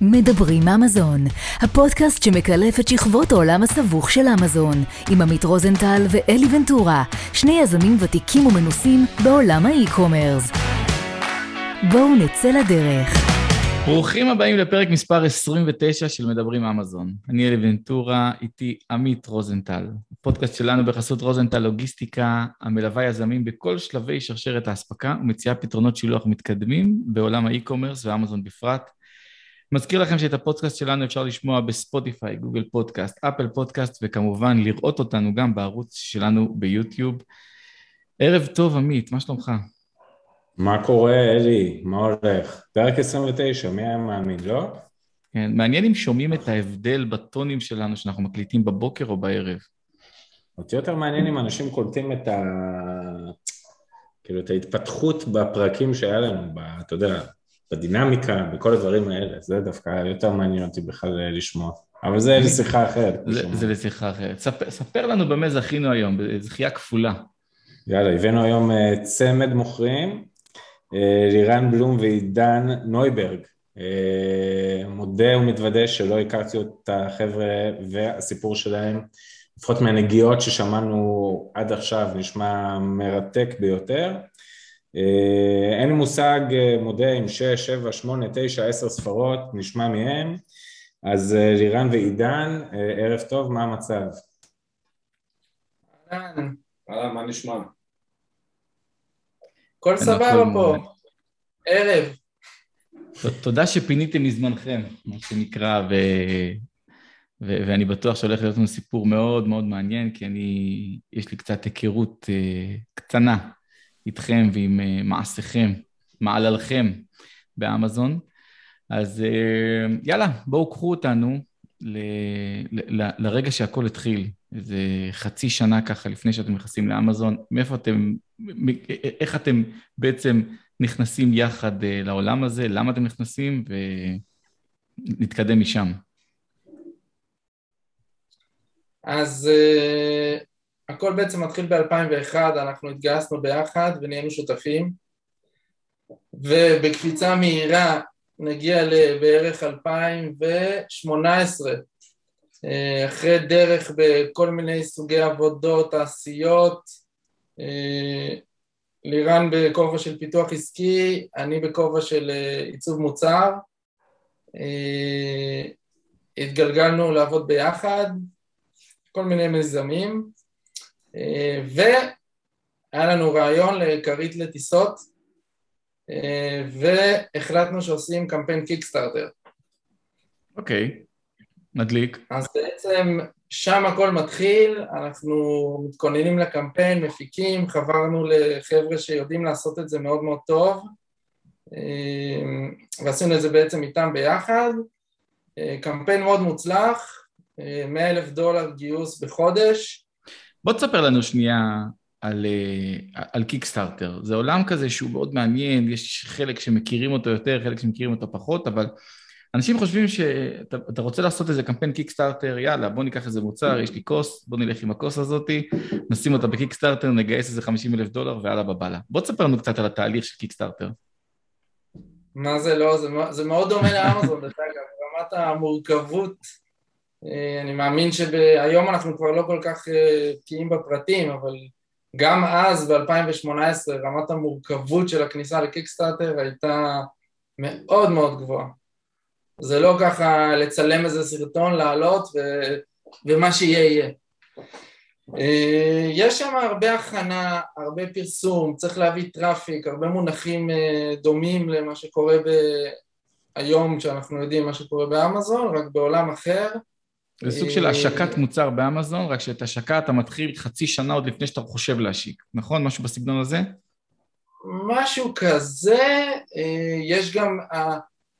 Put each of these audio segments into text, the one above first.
מדברים אמזון, הפודקאסט שמקלף את שכבות העולם הסבוך של אמזון, עם עמית רוזנטל ואלי ונטורה, שני יזמים ותיקים ומנוסים בעולם האי-קומרס. בואו נצא לדרך. ברוכים הבאים לפרק מספר 29 של מדברים אמזון. אני אלי ונטורה, איתי עמית רוזנטל. הפודקאסט שלנו בחסות רוזנטל לוגיסטיקה, המלווה יזמים בכל שלבי שרשרת האספקה ומציעה פתרונות שילוח מתקדמים בעולם האי-קומרס ואמזון בפרט. מזכיר לכם שאת הפודקאסט שלנו אפשר לשמוע בספוטיפיי, גוגל פודקאסט, אפל פודקאסט, וכמובן לראות אותנו גם בערוץ שלנו ביוטיוב. ערב טוב, עמית, מה שלומך? מה קורה, אלי? מה הולך? פרק 29, מי היה מאמין, לא? כן, מעניין אם שומעים את ההבדל בטונים שלנו שאנחנו מקליטים בבוקר או בערב. אותי יותר מעניין אם אנשים קולטים את ה... כאילו, את ההתפתחות בפרקים שהיה לנו, ב... אתה יודע, בדינמיקה, בכל הדברים האלה, זה דווקא יותר מעניין אותי בכלל אה, לשמוע. אבל זה לשיחה אחרת. זה, זה לשיחה אחרת. ספר, ספר לנו במה זכינו היום, זכייה כפולה. יאללה, הבאנו היום אה, צמד מוכרים, אה, לירן בלום ועידן נויברג. מודה ומתוודה שלא הכרתי את החבר'ה והסיפור שלהם, לפחות מהנגיעות ששמענו עד עכשיו, נשמע מרתק ביותר. אה, אין לי מושג, אה, מודה עם 6, 7, 8, 9, 10 ספרות, נשמע מהם. אז אה, לירן ועידן, ערב טוב, מה המצב? אהלן. אהלן, מה נשמע? הכל סבבה פה. ערב. תודה שפיניתם מזמנכם, מה שנקרא, ו... ו... ואני בטוח שהולך להיות לנו סיפור מאוד מאוד מעניין, כי אני, יש לי קצת היכרות uh, קטנה איתכם ועם אה, מעשיכם, מעללכם באמזון. אז אה, יאללה, בואו קחו אותנו ל, ל, ל, לרגע שהכל התחיל, איזה חצי שנה ככה לפני שאתם נכנסים לאמזון, מאיפה אתם, איך אתם בעצם נכנסים יחד אה, לעולם הזה, למה אתם נכנסים, ונתקדם משם. אז הכל בעצם מתחיל ב-2001, אנחנו התגייסנו ביחד ונהיינו שותפים. ובקפיצה מהירה נגיע לבערך 2018 אה, אחרי דרך בכל מיני סוגי עבודות, תעשיות אה, לירן בכובע של פיתוח עסקי, אני בכובע של אה, עיצוב מוצר. התגלגלנו לעבוד ביחד, כל מיני מיזמים והיה לנו רעיון לכרית לטיסות אה, והחלטנו שעושים קמפיין קיקסטארטר. אוקיי, okay. מדליק. אז בעצם שם הכל מתחיל, אנחנו מתכוננים לקמפיין, מפיקים, חברנו לחבר'ה שיודעים לעשות את זה מאוד מאוד טוב אה, ועשינו את זה בעצם איתם ביחד, קמפיין מאוד מוצלח, 100 אלף דולר גיוס בחודש, בוא תספר לנו שנייה על, אה, על קיקסטארטר. זה עולם כזה שהוא מאוד מעניין, יש חלק שמכירים אותו יותר, חלק שמכירים אותו פחות, אבל אנשים חושבים שאתה רוצה לעשות איזה קמפיין קיקסטארטר, יאללה, בוא ניקח איזה מוצר, יש לי כוס, בוא נלך עם הכוס הזאתי, נשים אותה בקיקסטארטר, נגייס איזה 50 אלף דולר ויאללה בבאללה. בוא תספר לנו קצת על התהליך של קיקסטארטר. מה זה לא, זה, זה מאוד דומה לאמזון, דרך אגב, רמת המורכבות אני מאמין שהיום אנחנו כבר לא כל כך אה, בקיאים בפרטים, אבל גם אז ב-2018 רמת המורכבות של הכניסה לקיקסטארטר הייתה מאוד מאוד גבוהה. זה לא ככה לצלם איזה סרטון, לעלות ו... ומה שיהיה יהיה. אה, יש שם הרבה הכנה, הרבה פרסום, צריך להביא traffic, הרבה מונחים דומים למה שקורה ב... היום שאנחנו יודעים מה שקורה באמזון, רק בעולם אחר. זה סוג של השקת מוצר באמזון, רק שאת השקה אתה מתחיל חצי שנה עוד לפני שאתה חושב להשיק, נכון? משהו בסגנון הזה? משהו כזה, אה, יש גם,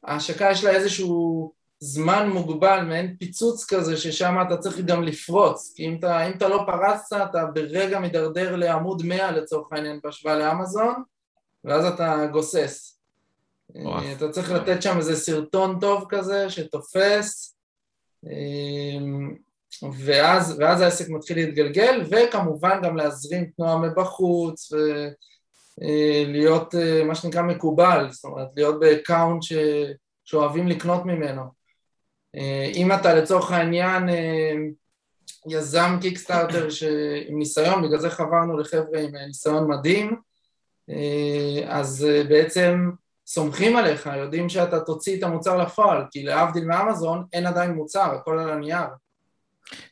ההשקה יש לה איזשהו זמן מוגבל, מעין פיצוץ כזה, ששם אתה צריך גם לפרוץ, כי אם אתה, אם אתה לא פרצת, אתה ברגע מידרדר לעמוד 100 לצורך העניין בהשוואה לאמזון, ואז אתה גוסס. וואו. אתה צריך לתת שם איזה סרטון טוב כזה, שתופס, ואז, ואז העסק מתחיל להתגלגל, וכמובן גם להזרים תנועה מבחוץ ולהיות אה, מה שנקרא מקובל, זאת אומרת להיות ב account ש... שאוהבים לקנות ממנו. אה, אם אתה לצורך העניין אה, יזם Kickstarter עם ניסיון, בגלל זה חברנו לחבר'ה עם ניסיון מדהים, אז בעצם סומכים עליך, יודעים שאתה תוציא את המוצר לפועל, כי להבדיל מאמזון אין עדיין מוצר, הכל על הנייר.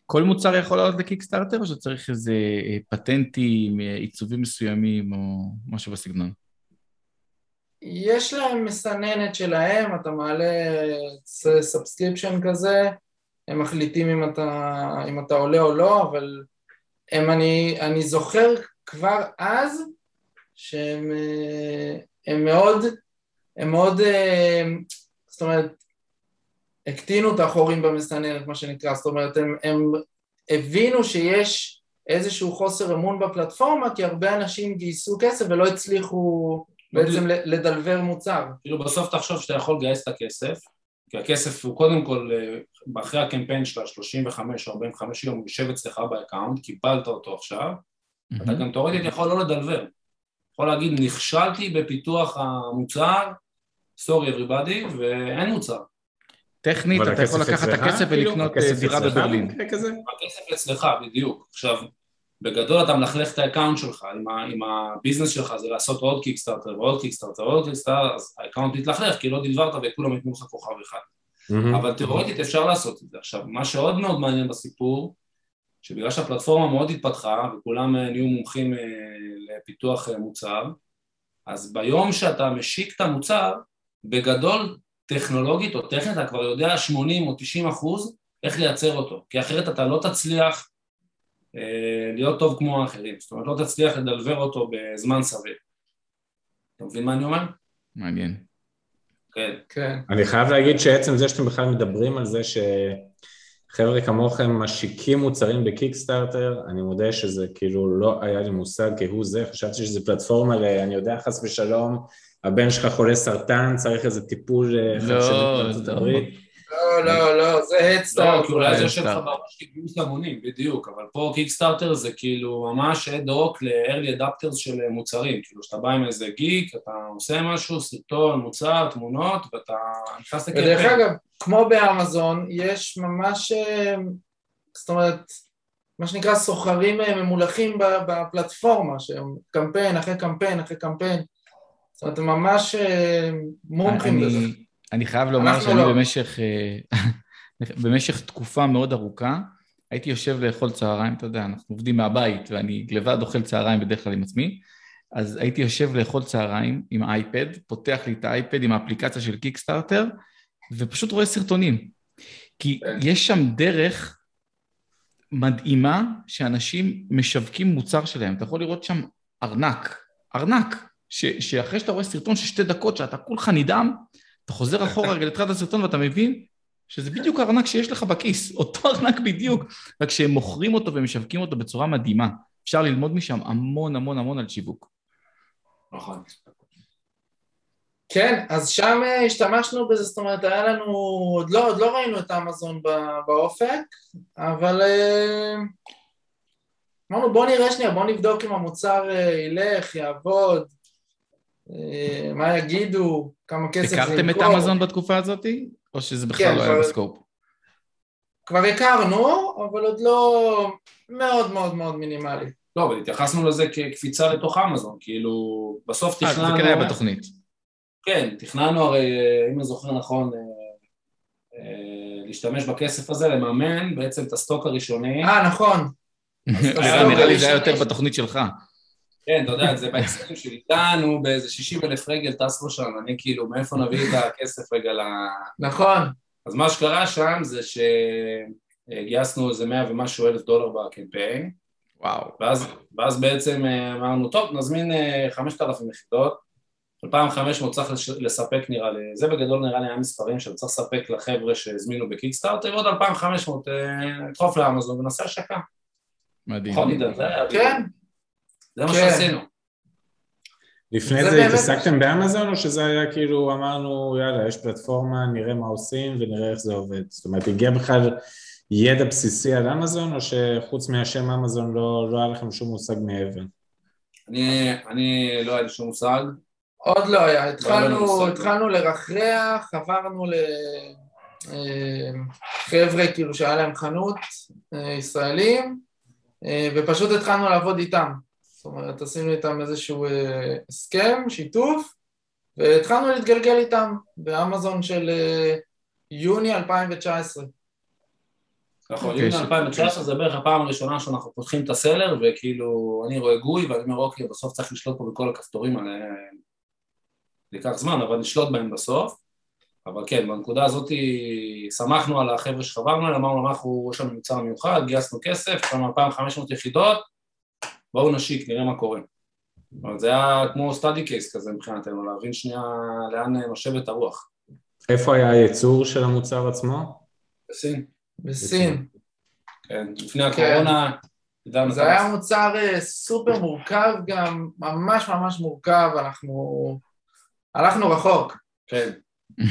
כל מוצר יכול לעלות ל Kickstarter או שצריך איזה אה, פטנטים, אה, עיצובים מסוימים או משהו בסגנון? יש להם מסננת שלהם, אתה מעלה subscription כזה, הם מחליטים אם אתה, אם אתה עולה או לא, אבל הם, אני, אני זוכר כבר אז שהם אה, הם מאוד, הם מאוד, זאת אומרת, הקטינו את החורים במסננת, מה שנקרא, זאת אומרת, הם, הם הבינו שיש איזשהו חוסר אמון בפלטפורמה, כי הרבה אנשים גייסו כסף ולא הצליחו בעצם לדלבר מוצר. כאילו בסוף תחשוב שאתה יכול לגייס את הכסף, כי הכסף הוא קודם כל, אה, אחרי הקמפיין של ה-35 או 45 יום, הוא יושב אצלך ב account, קיבלת אותו עכשיו, mm-hmm. אתה גם תאורטית יכול לא ל deliver. יכול להגיד, נכשלתי בפיתוח המוצר, sorry everybody, ואין מוצר. טכנית, אתה יכול לקחת את הכסף כאילו? ולקנות אה, דירה בברלין. הכסף אצלך, בדיוק. עכשיו, בגדול אתה מלכלך את ה account שלך, אם ה business שלך זה לעשות עוד Kickstarter ועוד Kickstarter ועוד Kickstarter, אז ה account יתלכלך כי לא דלברת וכולם ייתנו לך כוכב אחד. אבל תיאורטית אפשר לעשות את זה. עכשיו, מה שעוד מאוד מעניין בסיפור, שבגלל שהפלטפורמה מאוד התפתחה וכולם אה, נהיו מומחים אה, לפיתוח מוצר, אז ביום שאתה משיק את המוצר, בגדול טכנולוגית או טכנית, אתה כבר יודע 80 או 90 אחוז איך לייצר אותו, כי אחרת אתה לא תצליח אה, להיות טוב כמו האחרים, זאת אומרת לא תצליח לדלבר אותו בזמן סביר. אתה מבין מה אני אומר? מעניין. כן. כן. אני חייב להגיד שעצם זה שאתם בכלל מדברים על זה שחבר'ה כמוכם משיקים מוצרים בקיקסטארטר, אני מודה שזה כאילו לא היה לי מושג כהוא זה, חשבתי שזה פלטפורמה, ל, אני יודע חס ושלום, הבן שלך חולה סרטן, צריך איזה טיפול אה, לא, לא. לא, לא, לא, זה הדסטארט. לא, כי אולי זה יושב לך בראש כגיוס המונים, בדיוק, אבל פה קיקסטארטר זה כאילו ממש אד-הוק ל-early adapters של מוצרים, כאילו שאתה בא עם איזה גיק, אתה עושה משהו, סרטון, מוצר, תמונות, ואתה נכנס לקרפן. ודרך אגב, כמו באמזון, יש ממש, אה, זאת אומרת, מה שנקרא סוחרים אה, ממולחים בפלטפורמה, שהם קמפיין אחרי קמפיין אחרי קמפיין. זאת אומרת, ממש אה, מומחים בזה. אני חייב לומר שאני לא. במשך, אה, במשך תקופה מאוד ארוכה, הייתי יושב לאכול צהריים, אתה יודע, אנחנו עובדים מהבית, ואני לבד אוכל צהריים בדרך כלל עם עצמי, אז הייתי יושב לאכול צהריים עם אייפד, פותח לי את האייפד עם האפליקציה של קיקסטארטר, ופשוט רואה סרטונים. כי כן. יש שם דרך מדהימה שאנשים משווקים מוצר שלהם. אתה יכול לראות שם ארנק, ארנק, ש, שאחרי שאתה רואה סרטון של שתי דקות שאתה כולך נדהם, אתה חוזר אחורה רגע לתחילת הסרטון ואתה מבין שזה בדיוק הארנק שיש לך בכיס, אותו ארנק בדיוק, רק שהם מוכרים אותו ומשווקים אותו בצורה מדהימה. אפשר ללמוד משם המון המון המון על שיווק. נכון. כן, אז שם אה, השתמשנו בזה, זאת אומרת, היה לנו, עוד לא, עוד לא ראינו את אמזון באופק, אבל אה, אמרנו בוא נראה שנייה, בוא נבדוק אם המוצר אה, ילך, יעבוד, מה יגידו, כמה כסף זה ימכור. הכרתם את אמזון בתקופה הזאת, או שזה בכלל כן, לא היה בסקופ? כבר הכרנו, אבל עוד לא מאוד מאוד מאוד מינימלי. לא, אבל התייחסנו לזה כקפיצה לתוך אמזון, כאילו, בסוף תכננו... אה, זה כן היה בתוכנית. כן, תכננו הרי, אם אני זוכר נכון, אה, להשתמש בכסף הזה, לממן בעצם את הסטוק הראשוני. אה, נכון. נראה לי זה היה יותר בתוכנית שלך. כן, אתה יודע, זה באקסלים שלי, דן הוא באיזה 60 אלף רגל טס לו שם, אני כאילו, מאיפה נביא את הכסף רגע ל... נכון. אז מה שקרה שם זה שגייסנו איזה 100 ומשהו אלף דולר בקמפיין. וואו. ואז, ואז בעצם אה, אמרנו, טוב, נזמין 5,000 אה, יחידות, 2,500 צריך לספק נראה לי, זה בגדול נראה לי היה מספרים שצריך לספק לחבר'ה שהזמינו בקיקסטארטר, ועוד 2,500 נדחוף אה, לאמזון ונעשה השקה. מדהים. כן. זה מה כן. שעשינו. לפני זה, זה התעסקתם באמזון או שזה היה כאילו אמרנו יאללה יש פלטפורמה נראה מה עושים ונראה איך זה עובד זאת אומרת הגיע בכלל ידע בסיסי על אמזון או שחוץ מהשם אמזון לא, לא היה לכם שום מושג מעבר? אני, אני לא היה לי שום מושג עוד לא היה, לא התחלנו, מושג. התחלנו לרחרח, עברנו לחבר'ה כאילו שהיה להם חנות, אה, ישראלים, אה, ופשוט התחלנו לעבוד איתם. זאת אומרת, עשינו איתם איזשהו אה, הסכם, שיתוף, והתחלנו להתגלגל איתם באמזון של אה, יוני 2019. נכון, אוקיי, יוני ש- 2019 זה בערך הפעם הראשונה שאנחנו פותחים את הסלר, וכאילו, אני רואה גוי, ואני אומר, אוקיי, בסוף צריך לשלוט פה בכל הכפתורים האלה, זה ייקח זמן, אבל נשלוט בהם בסוף. אבל כן, בנקודה הזאת שמחנו על החבר'ה שחברנו עליהם, אמרנו, אנחנו, יש לנו מוצר מיוחד, גייסנו כסף, יש לנו 2,500 יחידות, בואו נשיק, נראה מה קורה. אבל זה היה כמו סטאדי קייס כזה מבחינתנו, להבין שנייה לאן נושבת הרוח. איפה היה הייצור של המוצר עצמו? בסין, בסין. כן, לפני הקורונה, ידענו זה היה מוצר אה, סופר מורכב גם, ממש ממש מורכב, אנחנו הלכנו רחוק. כן.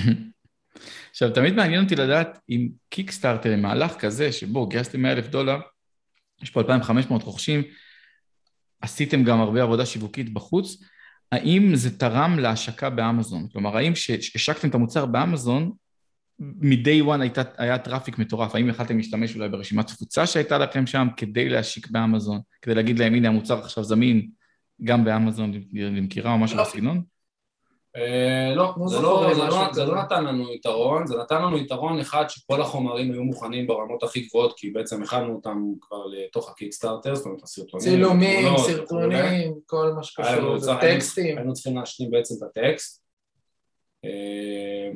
עכשיו, תמיד מעניין אותי לדעת אם קיקסטארטר, עם מהלך כזה, שבו גייסתם 100 אלף דולר, יש פה 2,500 רוכשים, עשיתם גם הרבה עבודה שיווקית בחוץ, האם זה תרם להשקה באמזון? כלומר, האם כשהשקתם את המוצר באמזון, מ-day one הייתה, היה traffic מטורף, האם יכלתם להשתמש אולי ברשימת תפוצה שהייתה לכם שם כדי להשיק באמזון, כדי להגיד להם, הנה המוצר עכשיו זמין גם באמזון למכירה או משהו לא. בסגנון? אה, לא, לא זה לא- זה לא- זה. לא נתן לנו יתרון, זה נתן לנו יתרון אחד שכל החומרים היו מוכנים ברמות הכי גבוהות, כי בעצם הכנו אותם כבר לתוך ה Kickstarter, זאת אומרת הסרטונים, צילומים, סרטונים, כל מה שקשור, מוצר- טקסטים. היינו צריכים להשלים בעצם את הטקסט. אה,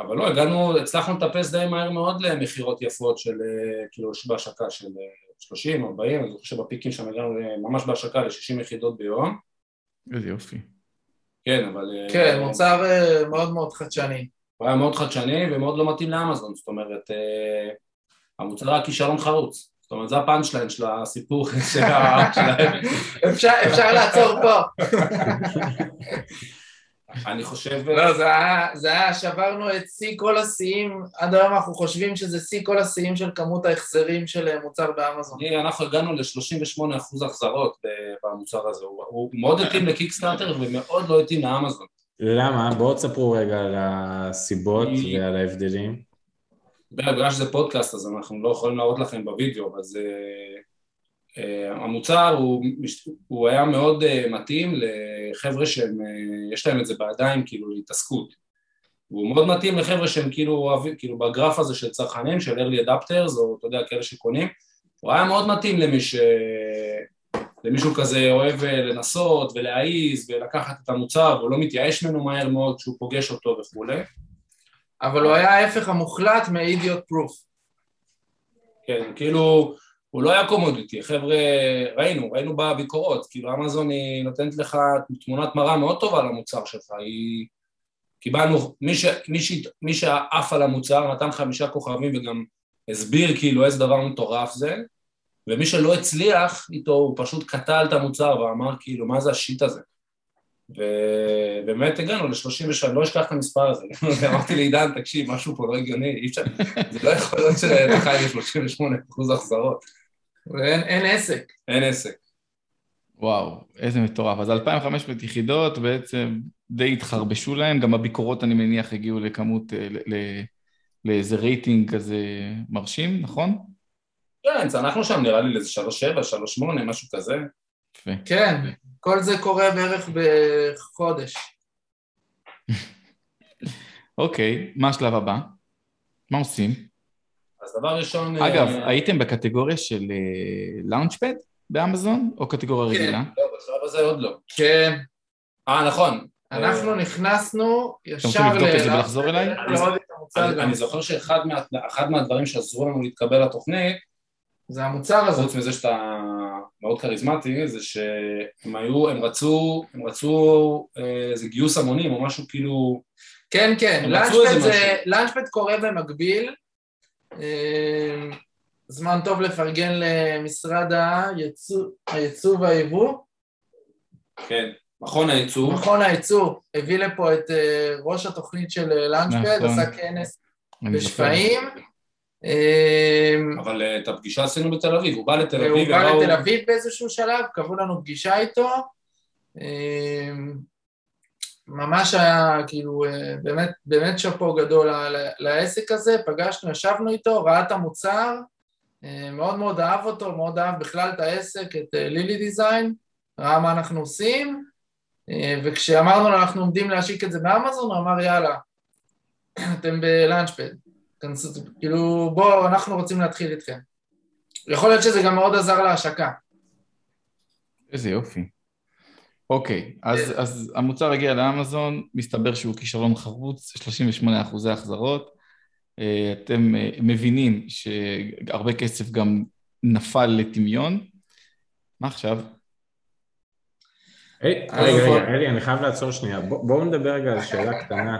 אבל לא, הגענו, הצלחנו לטפס די מהר מאוד למכירות יפות של, אה, כאילו, בהשקה של אה, 30, 40, אני חושב שבפיקים שם הגענו ממש בהשקה ל-60 יחידות ביום. איזה יופי. כן, אבל... אה, כן, מוצר אה, מאוד מאוד חדשני. הוא היה מאוד חדשני ומאוד לא מתאים לאמזון, זאת אומרת, אה, המוצר היה כישלון חרוץ. זאת אומרת, זה הפאנצ' ליין של הסיפור של ה- שלהם. אפשר לעצור פה. אני חושב... לא, זה היה, זה היה, שברנו את שיא כל השיאים, עד היום אנחנו חושבים שזה שיא כל השיאים של כמות ההחזרים של אה, מוצר באמזון. אנחנו הגענו ל-38% החזרות במוצר הזה, הוא, הוא מאוד התאים לקיקסטארטר ומאוד לא התאים לאמזון. למה? בואו תספרו רגע על הסיבות ועל ההבדלים. בגלל שזה פודקאסט אז אנחנו לא יכולים להראות לכם בווידאו, אבל זה... אה, המוצר הוא, הוא היה מאוד אה, מתאים לחבר'ה שהם, אה, יש להם את זה בידיים כאילו להתעסקות. והוא מאוד מתאים לחבר'ה שהם כאילו כאילו בגרף הזה של צרכנים, של early adapters, או אתה יודע, כאלה שקונים, הוא היה מאוד מתאים למי ש... למישהו כזה אוהב לנסות ולהעיז ולקחת את המוצר והוא לא מתייאש ממנו מהר מאוד כשהוא פוגש אותו וכולי. אבל הוא היה ההפך המוחלט מ-idiot proof. כן, כאילו, הוא לא היה קומודיטי, חבר'ה, ראינו, ראינו בביקורות, כאילו אמזון היא נותנת לך תמונת מראה מאוד טובה למוצר שלך, היא... קיבלנו, מי, ש... מי, ש... מי שעף על המוצר נתן חמישה כוכבים וגם הסביר כאילו איזה דבר מטורף זה, ומי שלא הצליח איתו הוא פשוט קטע את המוצר ואמר כאילו מה זה השיט הזה. ובאמת הגענו ל-33, לא אשכח את המספר הזה, אמרתי לעידן, תקשיב, משהו פה לא הגיוני, אי אפשר, זה לא יכול להיות שאתה חי ב-38% החזרות, ואין אין עסק. אין עסק. וואו, איזה מטורף. אז 2,500 יחידות בעצם די התחרבשו להם, גם הביקורות אני מניח הגיעו לכמות, אה, ל- ל- לאיזה רייטינג כזה מרשים, נכון? כן, צנחנו שם נראה לי לאיזה 3.7, 3.8, משהו כזה. יפה. כן, כל זה קורה בערך בחודש. אוקיי, מה השלב הבא? מה עושים? אז דבר ראשון... אגב, אה, הייתם בקטגוריה של לאונצ'פד באמזון, או קטגוריה כן. רגילה? לא, בשלב הזה עוד לא. כן, אה, נכון. אנחנו אה, נכנסנו ישר רוצים לבדוק את זה ולחזור אליי? אני. אני זוכר שאחד מה- אחד מהדברים שעזרו לנו להתקבל לתוכנית, זה המוצר הזה. חוץ מזה שאתה מאוד כריזמטי, זה שהם היו, הם רצו, הם רצו אה, איזה גיוס המונים או משהו כאילו, כן, כן. לאנצ'פד קורה במקביל. אה, זמן טוב לפרגן למשרד הייצוא, הייצוא והיבוא. כן, מכון הייצור, מכון הייצוא הביא לפה את אה, ראש התוכנית של אה, לאנצ'פד, נכון. עשה כנס. בשפיים. אה, אבל אה, את הפגישה עשינו בתל אביב, הוא בא לתל הוא אביב, בא ובאו- לתל אביב באיזשהו שלב, קבעו לנו פגישה איתו. אה, ממש היה כאילו באמת, באמת שאפו גדול לעסק הזה, פגשנו, ישבנו איתו, ראה את המוצר, מאוד מאוד אהב אותו, מאוד אהב בכלל את העסק, את לילי דיזיין, ראה מה אנחנו עושים, וכשאמרנו לו אנחנו עומדים להשיק את זה באמזון, הוא אמר יאללה, אתם בלאנצ'פד, כאילו בואו, אנחנו רוצים להתחיל איתכם. יכול להיות שזה גם מאוד עזר להשקה. איזה יופי. אוקיי, אז, כן. אז המוצר הגיע לאמזון, מסתבר שהוא כישרון חרוץ, 38 אחוזי החזרות. אה, אתם אה, מבינים שהרבה כסף גם נפל לטמיון. מה עכשיו? רגע, רגע, אלי, אני חייב לעצור שנייה. בואו נדבר רגע על שאלה קטנה.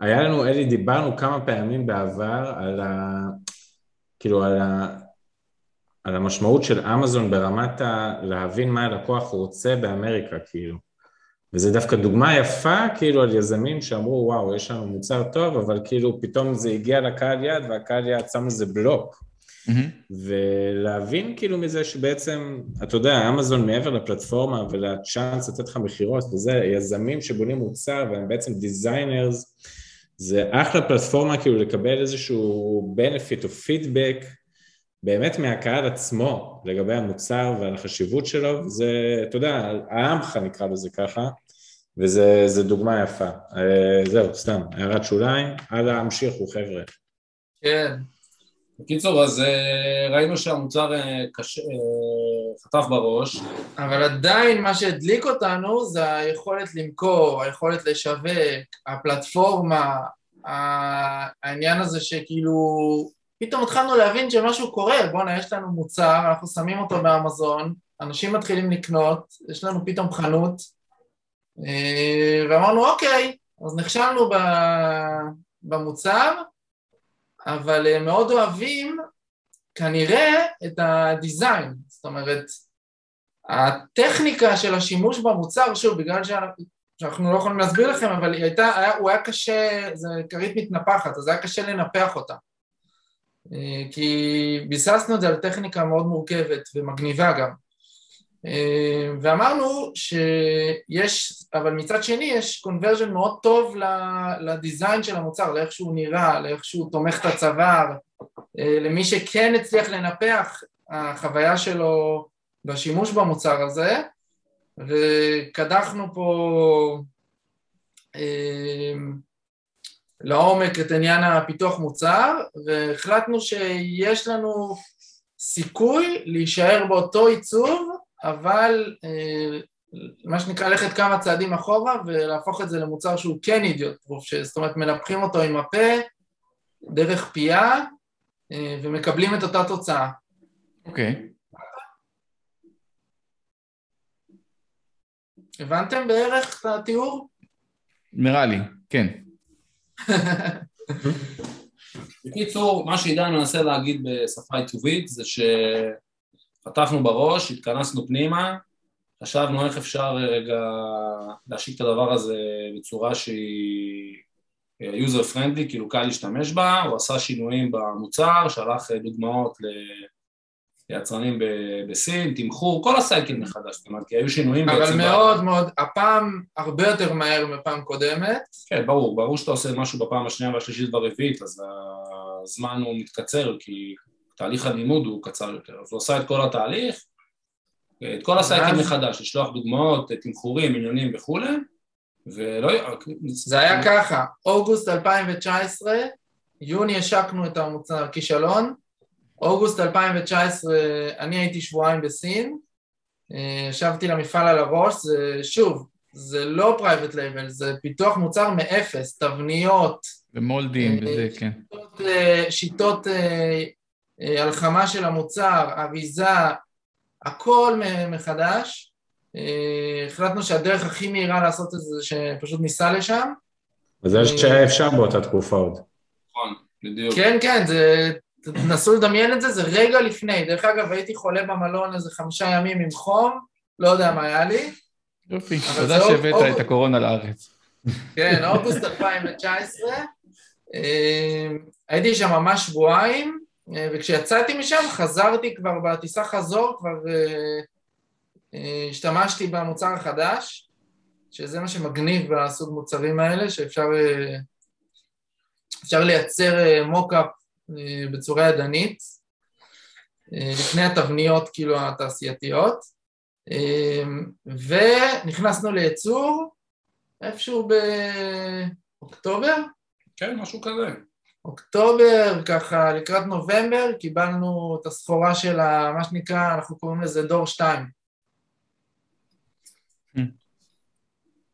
היה לנו, אלי, דיברנו כמה פעמים בעבר על ה... כאילו, על ה... על המשמעות של אמזון ברמת ה... להבין מה הלקוח רוצה באמריקה, כאילו. וזה דווקא דוגמה יפה, כאילו, על יזמים שאמרו, וואו, יש לנו מוצר טוב, אבל כאילו פתאום זה הגיע לקהל יעד, והקהל יעד שם לזה בלוק. Mm-hmm. ולהבין כאילו מזה שבעצם, אתה יודע, אמזון מעבר לפלטפורמה ול chance לתת לך מכירות וזה, יזמים שבונים מוצר והם בעצם designers, זה אחלה פלטפורמה כאילו לקבל איזשהו benefit או פידבק באמת מהקהל עצמו לגבי המוצר ועל החשיבות שלו, וזה, אתה יודע, העמך נקרא לזה ככה, וזה דוגמה יפה. אה, זהו, סתם, הערת שוליים, הלאה המשיכו חבר'ה. כן. בקיצור, אז אה, ראינו שהמוצר אה, קשה, חטף בראש. אבל עדיין מה שהדליק אותנו זה היכולת למכור, היכולת לשווק, הפלטפורמה, העניין הזה שכאילו פתאום התחלנו להבין שמשהו קורה, בואנה, יש לנו מוצר, אנחנו שמים אותו באמזון, אנשים מתחילים לקנות, יש לנו פתאום חנות, אה, ואמרנו, אוקיי, אז נכשלנו במוצר, אבל מאוד אוהבים כנראה את הדיזיין, זאת אומרת, הטכניקה של השימוש במוצר, שוב, בגלל שאנחנו לא יכולים להסביר לכם, אבל הייתה, היה, הוא היה קשה, זה כרית מתנפחת, אז היה קשה לנפח אותה. אה, כי ביססנו את זה על טכניקה מאוד מורכבת ומגניבה גם. אה, ואמרנו שיש, אבל מצד שני יש קונברז'ן מאוד טוב לדיזיין של המוצר, לאיך שהוא נראה, לאיך שהוא תומך את הצוואר, אה, למי שכן הצליח לנפח החוויה שלו בשימוש במוצר הזה, וקדחנו פה לעומק את עניין הפיתוח מוצר, והחלטנו שיש לנו סיכוי להישאר באותו עיצוב, אבל אה, מה שנקרא ללכת כמה צעדים אחורה ולהפוך את זה למוצר שהוא כן אידיוט פרוף, זאת אומרת מנפחים אותו עם הפה, דרך פייה, אה, ומקבלים את אותה תוצאה. אוקיי. Okay. הבנתם בערך את התיאור? נראה לי, כן. בקיצור, מה שעידן מנסה להגיד בשפה עיצובית זה שפתחנו בראש, התכנסנו פנימה, חשבנו איך אפשר רגע להשיק את הדבר הזה בצורה שהיא user friendly, כאילו קל להשתמש בה, הוא עשה שינויים במוצר, שלח דוגמאות יצרנים בסין, תמחור, כל הסייקל מחדש, אומרת, כי היו שינויים בעצם... אבל מאוד בעד. מאוד, הפעם הרבה יותר מהר מפעם קודמת. כן, ברור, ברור שאתה עושה משהו בפעם השנייה והשלישית והרביעית, אז הזמן הוא מתקצר, כי תהליך הלימוד הוא קצר יותר. אז הוא עשה את כל התהליך, את כל ה cycle מחדש, לשלוח דוגמאות, תמחורים, עניינים וכולי, ולא... זה היה ככה, אוגוסט 2019, יוני השקנו את המוצר כישלון, אוגוסט 2019 אני הייתי שבועיים בסין, אה, ישבתי למפעל על הראש, זה שוב, זה לא private label, זה פיתוח מוצר מאפס, תבניות. ו molds אה, וזה, כן. שיטות, אה, שיטות הלחמה של המוצר, אריזה, הכל מחדש. החלטנו שהדרך הכי מהירה לעשות את זה, שפשוט ניסע לשם. וזה שהיה אפשר באותה תקופה עוד. נכון, בדיוק. כן, כן, זה תנסו לדמיין את זה, זה רגע לפני. דרך אגב, הייתי חולה במלון איזה חמישה ימים עם חום, לא יודע מה היה לי. יופי, תודה שהבאת את הקורונה לארץ. כן, אוגוסט 2019. אה, הייתי שם ממש שבועיים, אה, וכשיצאתי משם חזרתי כבר בטיסה חזור, כבר אה, השתמשתי במוצר החדש, שזה מה שמגניב בסוג מוצרים האלה, שאפשר אפשר לייצר מוקאפ בצורה ידנית, לפני התבניות כאילו התעשייתיות, ונכנסנו לייצור איפשהו באוקטובר? כן, משהו כזה. אוקטובר, ככה לקראת נובמבר, קיבלנו את הסחורה של מה שנקרא, אנחנו קוראים לזה דור 2.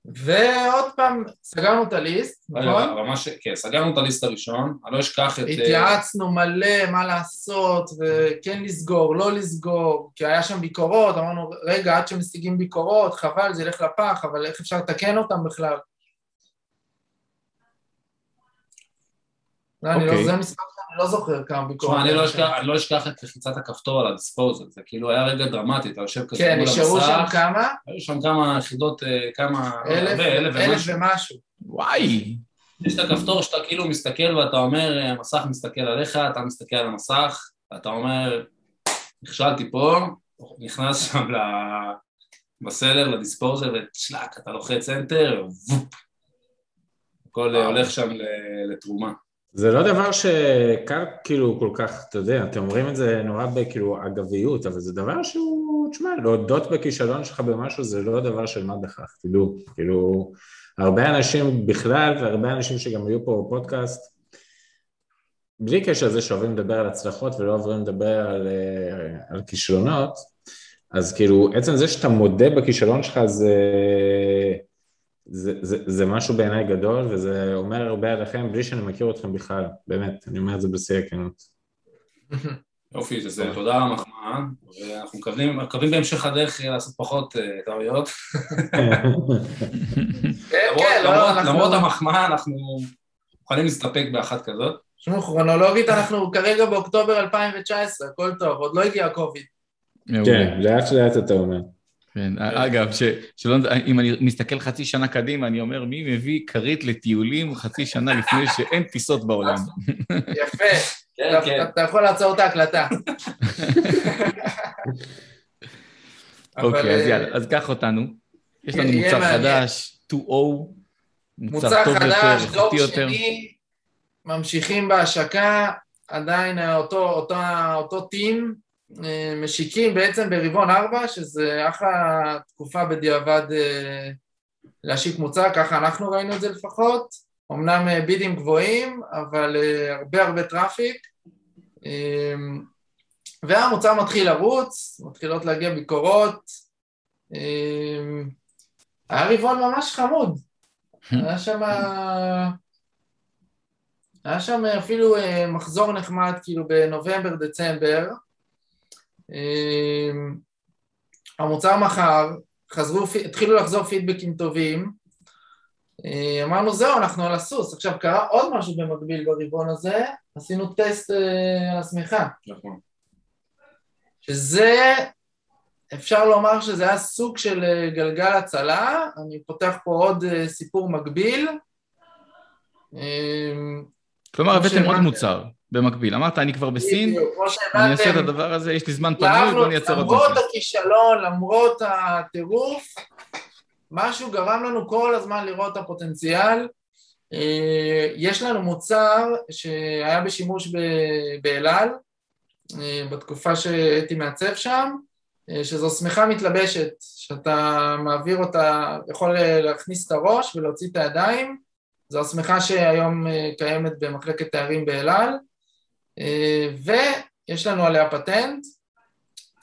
ועוד פעם, סגרנו את הליסט, נכון? ממש, כן, סגרנו את הליסט הראשון, אני לא אשכח את... התייעצנו מלא מה לעשות, וכן לסגור, לא לסגור, כי היה שם ביקורות, אמרנו, רגע, עד שמשיגים ביקורות, חבל, זה ילך לפח, אבל איך אפשר לתקן אותם בכלל? לא, אני לא, אוקיי. זה שאני לא זוכר כמה ביקורת. תשמע, אני לא אשכח את לחיצת הכפתור על הדיספוזל, זה כאילו היה רגע דרמטי, אתה יושב כזה כן, מול המסך. כן, נשארו שם כמה? היו שם כמה יחידות, אה, כמה... אלף, אלף ומשהו. וואי. יש את הכפתור שאתה כאילו מסתכל ואתה אומר, המסך מסתכל עליך, אתה מסתכל על המסך, ואתה אומר, נכשלתי פה, נכנס שם בסלר, לדיספוזל, ושלק, אתה לוחץ אנטר, הכל הולך שם לתרומה. זה לא דבר שקל כאילו כל כך, אתה יודע, אתם אומרים את זה נורא בכאילו אגביות, אבל זה דבר שהוא, תשמע, להודות בכישלון שלך במשהו זה לא דבר של מה בכך, תדעו, כאילו, הרבה אנשים בכלל והרבה אנשים שגם היו פה בפודקאסט, בלי קשר לזה שאוהבים לדבר על הצלחות ולא אוהבים לדבר על, אה, על כישלונות, אז כאילו עצם זה שאתה מודה בכישלון שלך זה, זה, זה, זה משהו בעיניי גדול, וזה אומר הרבה עליכם בלי שאני מכיר אתכם בכלל, באמת, אני אומר את זה בשיא הכנות. יופי, זה תודה על המחמאה, ואנחנו מקווים, מקווים בהמשך הדרך לעשות פחות אה, טעויות. כן, כן, לא, למרות המחמאה אנחנו מוכנים להסתפק באחת כזאת. תשמעו, כרונולוגית אנחנו כרגע באוקטובר 2019, הכל טוב, עוד לא הגיע הקוביד. כן, לאט לאט אתה אומר. כן, אגב, ש, שלא, אם אני מסתכל חצי שנה קדימה, אני אומר, מי מביא כרית לטיולים חצי שנה לפני שאין טיסות בעולם? יפה, כן, כן. אתה יכול לעצור את ההקלטה. אוקיי, אז יאללה, אז קח אותנו. יש לנו מוצר חדש, 2.0, מוצר טוב יותר, איכותי יותר. ממשיכים בהשקה, עדיין אותו טים, אה, משיקים בעצם ברבעון ארבע, שזה אחלה תקופה בדיעבד אה, להשיק מוצר, ככה אנחנו ראינו את זה לפחות. אמנם אה, בידים גבוהים, אבל הרבה הרבה traffic. והמוצר מתחיל לרוץ, מתחילות להגיע ביקורות. היה רבעון ממש חמוד. היה שם... היה שם אפילו מחזור נחמד כאילו בנובמבר, דצמבר, אמ, המוצר מכר, חזרו, התחילו לחזור פידבקים טובים, אמ, אמרנו זהו, אנחנו על הסוס. עכשיו קרה עוד משהו במקביל ברבעון הזה, עשינו טסט אה, על השמיכה. נכון. שזה, אפשר לומר שזה היה סוג של אה, גלגל הצלה, אני פותח פה עוד אה, סיפור מקביל. אמ, כלומר הבאתם עוד מוצר. במקביל. אמרת, אני כבר בסין, אני אעשה את הדבר הזה, יש לי זמן פנוי, בוא נייצר עוד למרות הכישלון, למרות הטירוף, משהו גרם לנו כל הזמן לראות את הפוטנציאל. אה, יש לנו מוצר שהיה בשימוש באלעל, אה, בתקופה שהייתי מעצב שם, אה, שזו שמיכה מתלבשת, שאתה מעביר אותה, יכול להכניס את הראש ולהוציא את הידיים, זו השמיכה שהיום קיימת במחלקת תארים באלעל. אה, ויש לנו עליה פטנט,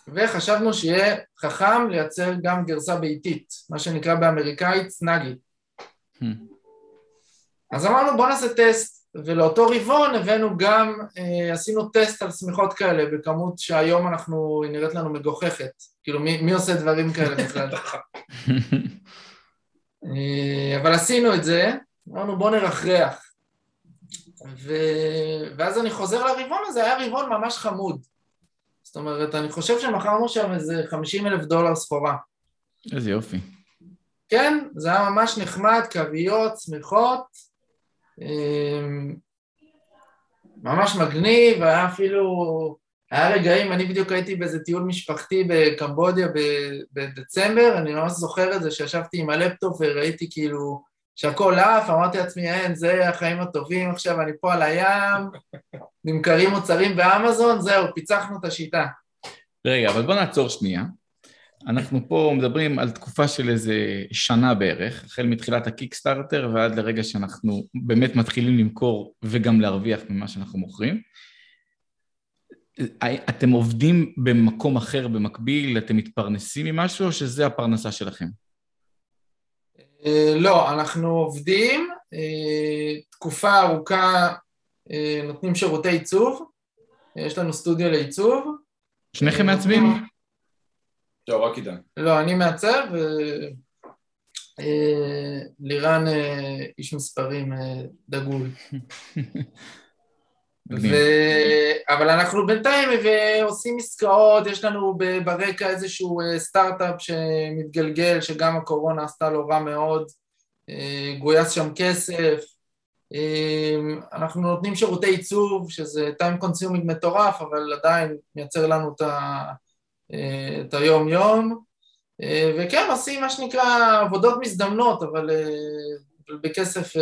וחשבנו שיהיה חכם לייצר גם גרסה ביתית, מה שנקרא באמריקאית סנאגי. Hmm. אז אמרנו בוא נעשה טסט, ולאותו רבעון הבאנו גם, אה, עשינו טסט על שמיכות כאלה בכמות שהיום אנחנו, נראית לנו מגוחכת, כאילו מי, מי עושה דברים כאלה בכלל? אה, אבל עשינו את זה, אמרנו בוא נרחרח. ו... ואז אני חוזר לרבעון הזה, היה רבעון ממש חמוד. זאת אומרת, אני חושב שמכרנו שם איזה 50 אלף דולר סחורה. איזה יופי. כן, זה היה ממש נחמד, כריות, צמיחות, אמ, ממש מגניב, היה אפילו היה רגעים, אני בדיוק הייתי באיזה טיול משפחתי בקמבודיה בדצמבר, אני ממש זוכר את זה, שישבתי עם הלפטופ וראיתי כאילו שהכל עף, אמרתי לעצמי, אין, זה החיים הטובים, עכשיו אני פה על הים, נמכרים מוצרים באמזון, זהו, פיצחנו את השיטה. רגע, אבל בוא נעצור שנייה. אנחנו פה מדברים על תקופה של איזה שנה בערך, החל מתחילת הקיקסטארטר ועד לרגע שאנחנו באמת מתחילים למכור וגם להרוויח ממה שאנחנו מוכרים. אתם עובדים במקום אחר במקביל, אתם מתפרנסים ממשהו או שזה הפרנסה שלכם? אה, לא, אנחנו עובדים, אה, תקופה ארוכה אה, נותנים שירותי עיצוב, יש לנו סטודיו לעיצוב. שניכם מעצבים? לא, רק עידן. לא, אני מעצב, לירן איש מספרים דגול. ו... אבל אנחנו בינתיים עושים עסקאות, יש לנו ברקע איזשהו אה, סטארט-אפ שמתגלגל, שגם הקורונה עשתה לו רע מאוד, אה, גויס שם כסף, אה, אנחנו נותנים שירותי עיצוב, שזה time consuming מטורף, אבל עדיין מייצר לנו את, ה... את היום-יום, וכן, עושים מה שנקרא עבודות מזדמנות, אבל בכסף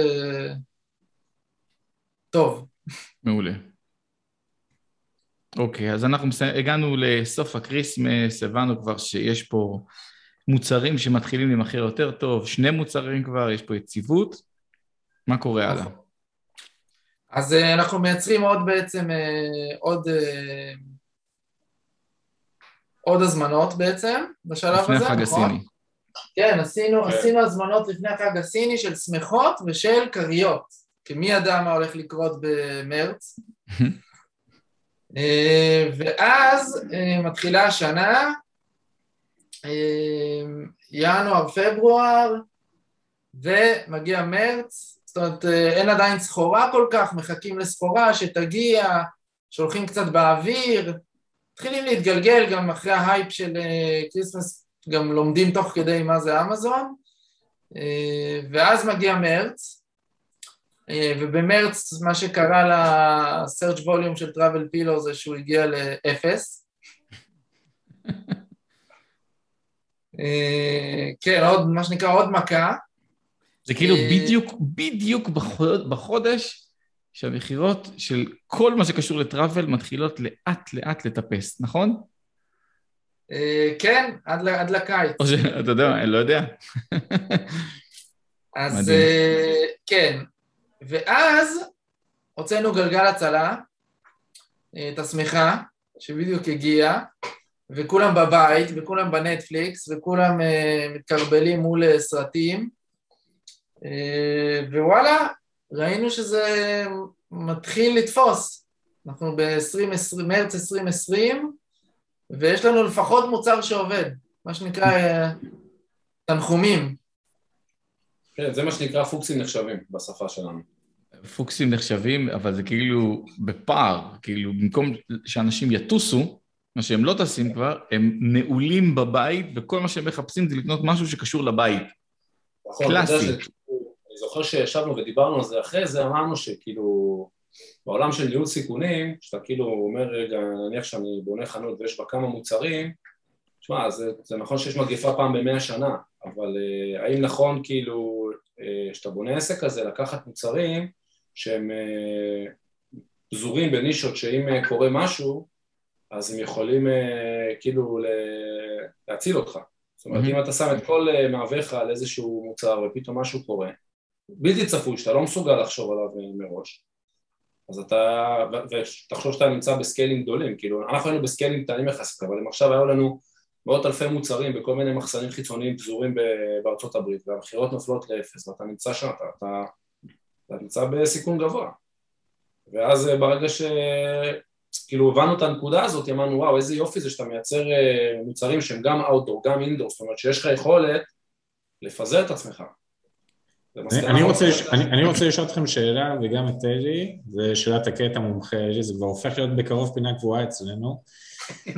טוב. מעולה. אוקיי, אז אנחנו הגענו לסוף ה Christmas, הבנו כבר שיש פה מוצרים שמתחילים להימכר יותר טוב, שני מוצרים כבר, יש פה יציבות, מה קורה הלאה? אז uh, אנחנו מייצרים עוד בעצם, uh, עוד, uh, עוד הזמנות בעצם, בשלב לפני הזה, נכון? לפני החג הסיני. כן, עשינו, כן. עשינו הזמנות לפני החג הסיני של שמחות ושל כריות. כי מי ידע מה הולך לקרות במרץ. אה, ואז אה, מתחילה השנה, אה, ינואר, פברואר, ומגיע מרץ, זאת אומרת אין עדיין סחורה כל כך, מחכים לסחורה שתגיע, שולחים קצת באוויר, מתחילים להתגלגל גם אחרי ההייפ של Christmas, גם לומדים תוך כדי מה זה אמזון, ואז מגיע מרץ, ובמרץ מה שקרה ל search volume של travel pillow זה שהוא הגיע לאפס. אה, כן, עוד, מה שנקרא עוד מכה. זה כאילו אה, בדיוק, בדיוק בחודש שהמכירות של כל מה שקשור לטראבל מתחילות לאט לאט לטפס, נכון? כן, עד לקיץ. אתה יודע, אני לא יודע. אז כן, ואז הוצאנו גלגל הצלה, אה, את השמיכה, שבדיוק הגיעה, וכולם בבית, וכולם בנטפליקס, וכולם uh, מתקרבלים מול uh, סרטים, uh, ווואלה, ראינו שזה מתחיל לתפוס. אנחנו במרץ 2020, ויש לנו לפחות מוצר שעובד, מה שנקרא uh, תנחומים. כן, זה מה שנקרא פוקסים נחשבים בשפה שלנו. פוקסים נחשבים, אבל זה כאילו בפער, כאילו במקום שאנשים יטוסו, מה שהם לא טסים כבר, הם נעולים בבית, וכל מה שהם מחפשים זה לקנות משהו שקשור לבית. נכון, קלאסי. אני זוכר שישבנו ודיברנו על זה אחרי זה, אמרנו שכאילו, בעולם של ניהול סיכונים, שאתה כאילו אומר, רגע, נניח שאני בונה חנות ויש בה כמה מוצרים, תשמע, זה, זה נכון שיש מגיפה פעם במאה שנה, אבל uh, האם נכון כאילו, כשאתה uh, בונה עסק כזה, לקחת מוצרים שהם uh, פזורים בנישות שאם uh, קורה משהו, אז הם יכולים uh, כאילו להציל אותך. זאת אומרת, mm-hmm. אם אתה שם את כל מאוויך על איזשהו מוצר ופתאום משהו קורה, בלתי צפוי, שאתה לא מסוגל לחשוב עליו מראש, אז אתה, ותחשוב שאתה נמצא בסקיילים גדולים, כאילו, אנחנו היינו בסקיילים קטנים יחסית, אבל אם עכשיו היו לנו מאות אלפי מוצרים בכל מיני מחסנים חיצוניים פזורים בארצות הברית והמכירות נופלות לאפס ואתה נמצא שם, אתה, אתה, אתה נמצא בסיכון גבוה. ואז אה, ברגע שכאילו הבנו את הנקודה הזאת אמרנו וואו איזה יופי זה שאתה מייצר אה, מוצרים שהם גם אאוטדור גם אינדור זאת אומרת שיש לך יכולת לפזר את עצמך. אני רוצה, אני, אני רוצה לשאול אתכם שאלה, וגם את אלי, זה שאלת הקטע מומחה אלי, זה כבר הופך להיות בקרוב פינה קבועה אצלנו.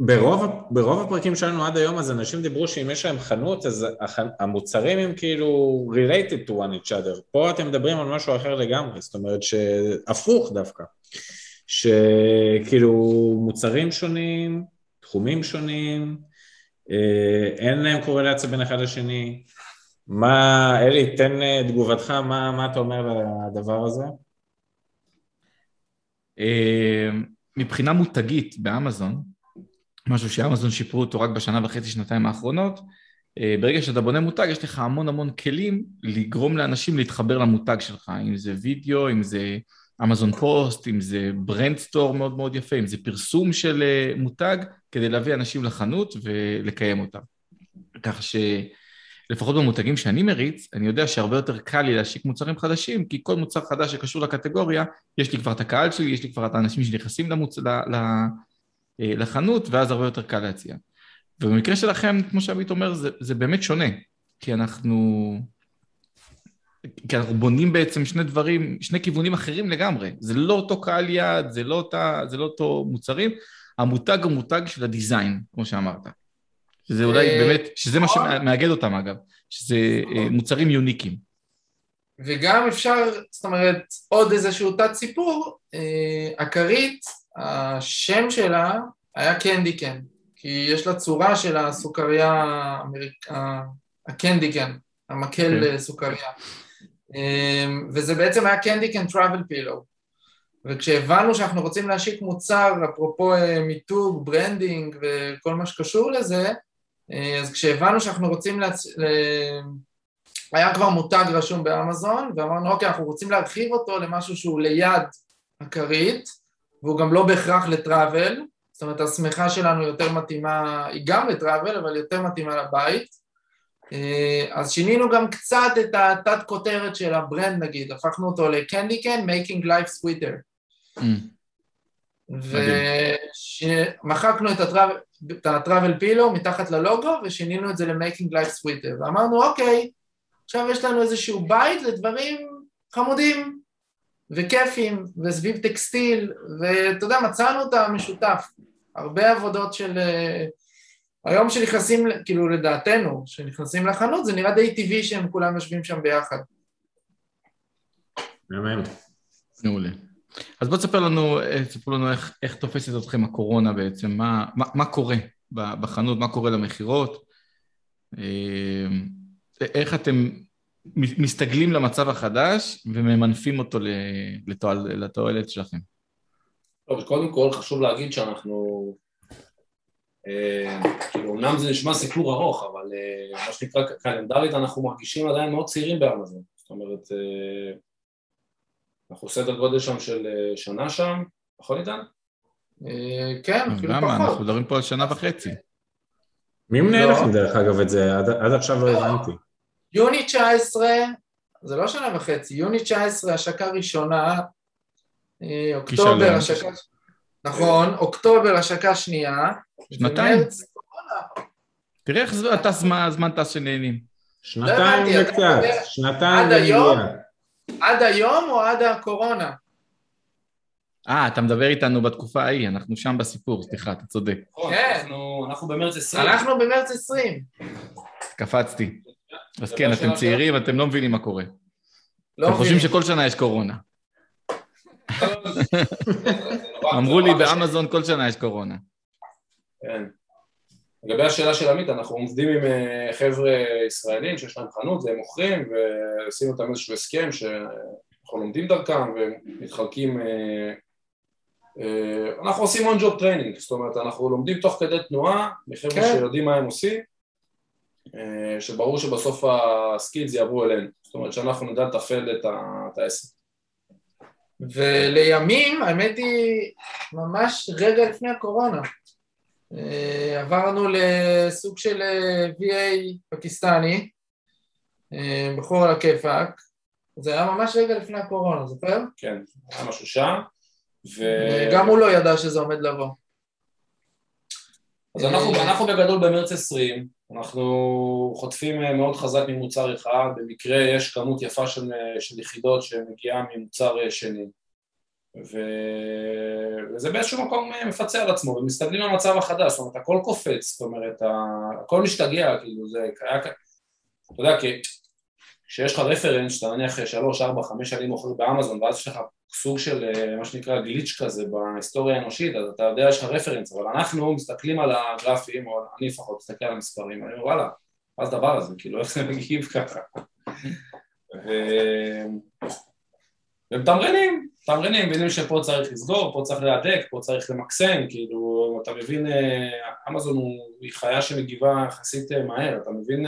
ברוב, ברוב הפרקים שלנו עד היום אז אנשים דיברו שאם יש להם חנות אז המוצרים הם כאילו related to one each other, פה אתם מדברים על משהו אחר לגמרי, זאת אומרת שהפוך דווקא. שכאילו מוצרים שונים, תחומים שונים, אה, אין להם קורלציה בין אחד לשני. מה, אלי, תן אה, תגובתך, מה, מה אתה אומר לדבר הזה? אה, מבחינה מותגית באמזון, משהו שאמזון שיפרו אותו רק בשנה וחצי, שנתיים האחרונות, ברגע שאתה בונה מותג, יש לך המון המון כלים לגרום לאנשים להתחבר למותג שלך, אם זה וידאו, אם זה אמזון פוסט, אם זה brand store מאוד מאוד יפה, אם זה פרסום של אה, מותג, כדי להביא אנשים לחנות ולקיים אותם. כך שלפחות במותגים שאני מריץ, אני יודע שהרבה יותר קל לי להשיק מוצרים חדשים, כי כל מוצר חדש שקשור לקטגוריה, יש לי כבר את הקהל שלי, יש לי כבר את האנשים שנכנסים למוצ... אה, לחנות, ואז הרבה יותר קל להציע. ובמקרה שלכם, כמו שעמית אומר, זה, זה באמת שונה, כי אנחנו... כי אנחנו בונים בעצם שני דברים, שני כיוונים אחרים לגמרי. זה לא אותו קהל יעד, זה לא, אותה, זה לא אותו מוצרים. המותג הוא מותג של הדיזיין, כמו שאמרת. שזה אולי אה, באמת, שזה מה נכון. שמאגד אותם אגב, שזה אה, נכון. מוצרים יוניקים. וגם אפשר, זאת אומרת, עוד איזשהו תת סיפור, הכרית, אה, השם שלה היה קנדיקן, כי יש לה צורה של הסוכריה, ה candy cane, המקל כן. סוכריה. אמ, וזה בעצם היה candy cane travel pillow. וכשהבנו שאנחנו רוצים להשיק מוצר, אפרופו אה, מיתוג, branding וכל מה שקשור לזה, אה, אז כשהבנו שאנחנו רוצים, להצ... היה כבר מותג רשום באמזון, ואמרנו אוקיי, אנחנו רוצים להרחיב אותו למשהו שהוא ליד הכרית, והוא גם לא בהכרח ל travel, זאת אומרת השמחה שלנו יותר מתאימה, היא גם ל travel, אבל יותר מתאימה לבית, אה, אז שינינו גם קצת את התת כותרת של ה brand נגיד, הפכנו אותו ל candy cane, making life sweeter. Mm. ומחקנו את ה travel pillow מתחת ללוגו ושינינו את זה ל-making life sweeter ואמרנו אוקיי, עכשיו יש לנו איזשהו בית לדברים חמודים וכיפים וסביב טקסטיל ואתה יודע מצאנו את המשותף. הרבה עבודות של אה, היום שנכנסים, כאילו לדעתנו, שנכנסים לחנות, זה נראה די טבעי שהם כולם יושבים שם ביחד. מעולה. אז בוא תספר לנו, תספרו לנו איך, איך תופסת אתכם הקורונה בעצם, מה, מה, מה קורה בחנות, מה קורה למכירות, אה, איך אתם מסתגלים למצב החדש וממנפים אותו לתועל, לתועלת שלכם. טוב, קודם כל חשוב להגיד שאנחנו אה, כאילו אמנם זה נשמע סיפור ארוך, אבל אה, מה שנקרא קלנדרית אנחנו מרגישים עדיין מאוד צעירים באמזון, זאת אומרת אה, אנחנו סדר גודל שם של שנה שם, נכון עידן? כן, אפילו פחות. למה? אנחנו מדברים פה על שנה וחצי. מי מנהל לא. לכם דרך אגב את זה? עד עכשיו לא הבנתי. יוני 19, זה לא שנה וחצי, יוני 19 השקה ראשונה, אוקטובר השקה... נכון, אוקטובר השקה שנייה, שנתיים. תראה איך אתה זמן טס שנהנים. שנתיים לא וקצת, שנתיים ונגיע. עד היום או עד הקורונה? אה, אתה מדבר איתנו בתקופה ההיא, אנחנו שם בסיפור, סליחה, אתה צודק. כן. אנחנו במרץ 20. אנחנו במרץ 20. קפצתי. אז כן, אתם צעירים, אתם לא מבינים מה קורה. לא אתם חושבים שכל שנה יש קורונה. אמרו לי באמזון כל שנה יש קורונה. כן. לגבי השאלה של עמית, אנחנו עובדים עם אה, חבר'ה ישראלים שיש להם חנות והם מוכרים ועשינו אותם איזשהו הסכם שאנחנו לומדים דרכם ומתחלקים אה, אה, אנחנו עושים on job training, זאת אומרת אנחנו לומדים תוך כדי תנועה מחבר'ה כן. שיודעים מה הם עושים שברור שבסוף הסקילס יעברו אלינו, זאת אומרת שאנחנו נדע לתפעל את העסק ולימים, האמת היא, ממש רגע לפני הקורונה, אה, עברנו לסוג של אה, VA פקיסטני, אה, בחור על הכיפאק, זה היה ממש רגע לפני הקורונה, זוכר? כן, היה משהו שם, ו... גם הוא לא ידע שזה עומד לבוא. אז אנחנו, אנחנו בגדול במרץ 20, אנחנו חוטפים מאוד חזק ממוצר אחד, במקרה יש כמות יפה של, של יחידות שמגיעה ממוצר שני. ו... וזה באיזשהו מקום מפצה על עצמו, ומסתכלים על המצב החדש, זאת אומרת, הכל קופץ, זאת אומרת, הכל משתגע, כאילו, זה היה, אתה יודע, כי כשיש לך רפרנס, שאתה נניח שלוש, ארבע, חמש שנים מוכר באמזון, ואז יש לך סוג של מה שנקרא גליץ' כזה בהיסטוריה האנושית, אז אתה יודע, יש לך רפרנס, אבל אנחנו מסתכלים על הגרפים, או אני לפחות מסתכל על המספרים, אני אומר, וואלה, מה זה הדבר הזה, כאילו, איך זה מגיב ככה? ומתמרנים, מתמרנים, מבינים שפה צריך לסגור, פה צריך להדק, פה צריך למקסם, כאילו, אתה מבין, אמזון היא חיה שמגיבה יחסית מהר, אתה מבין...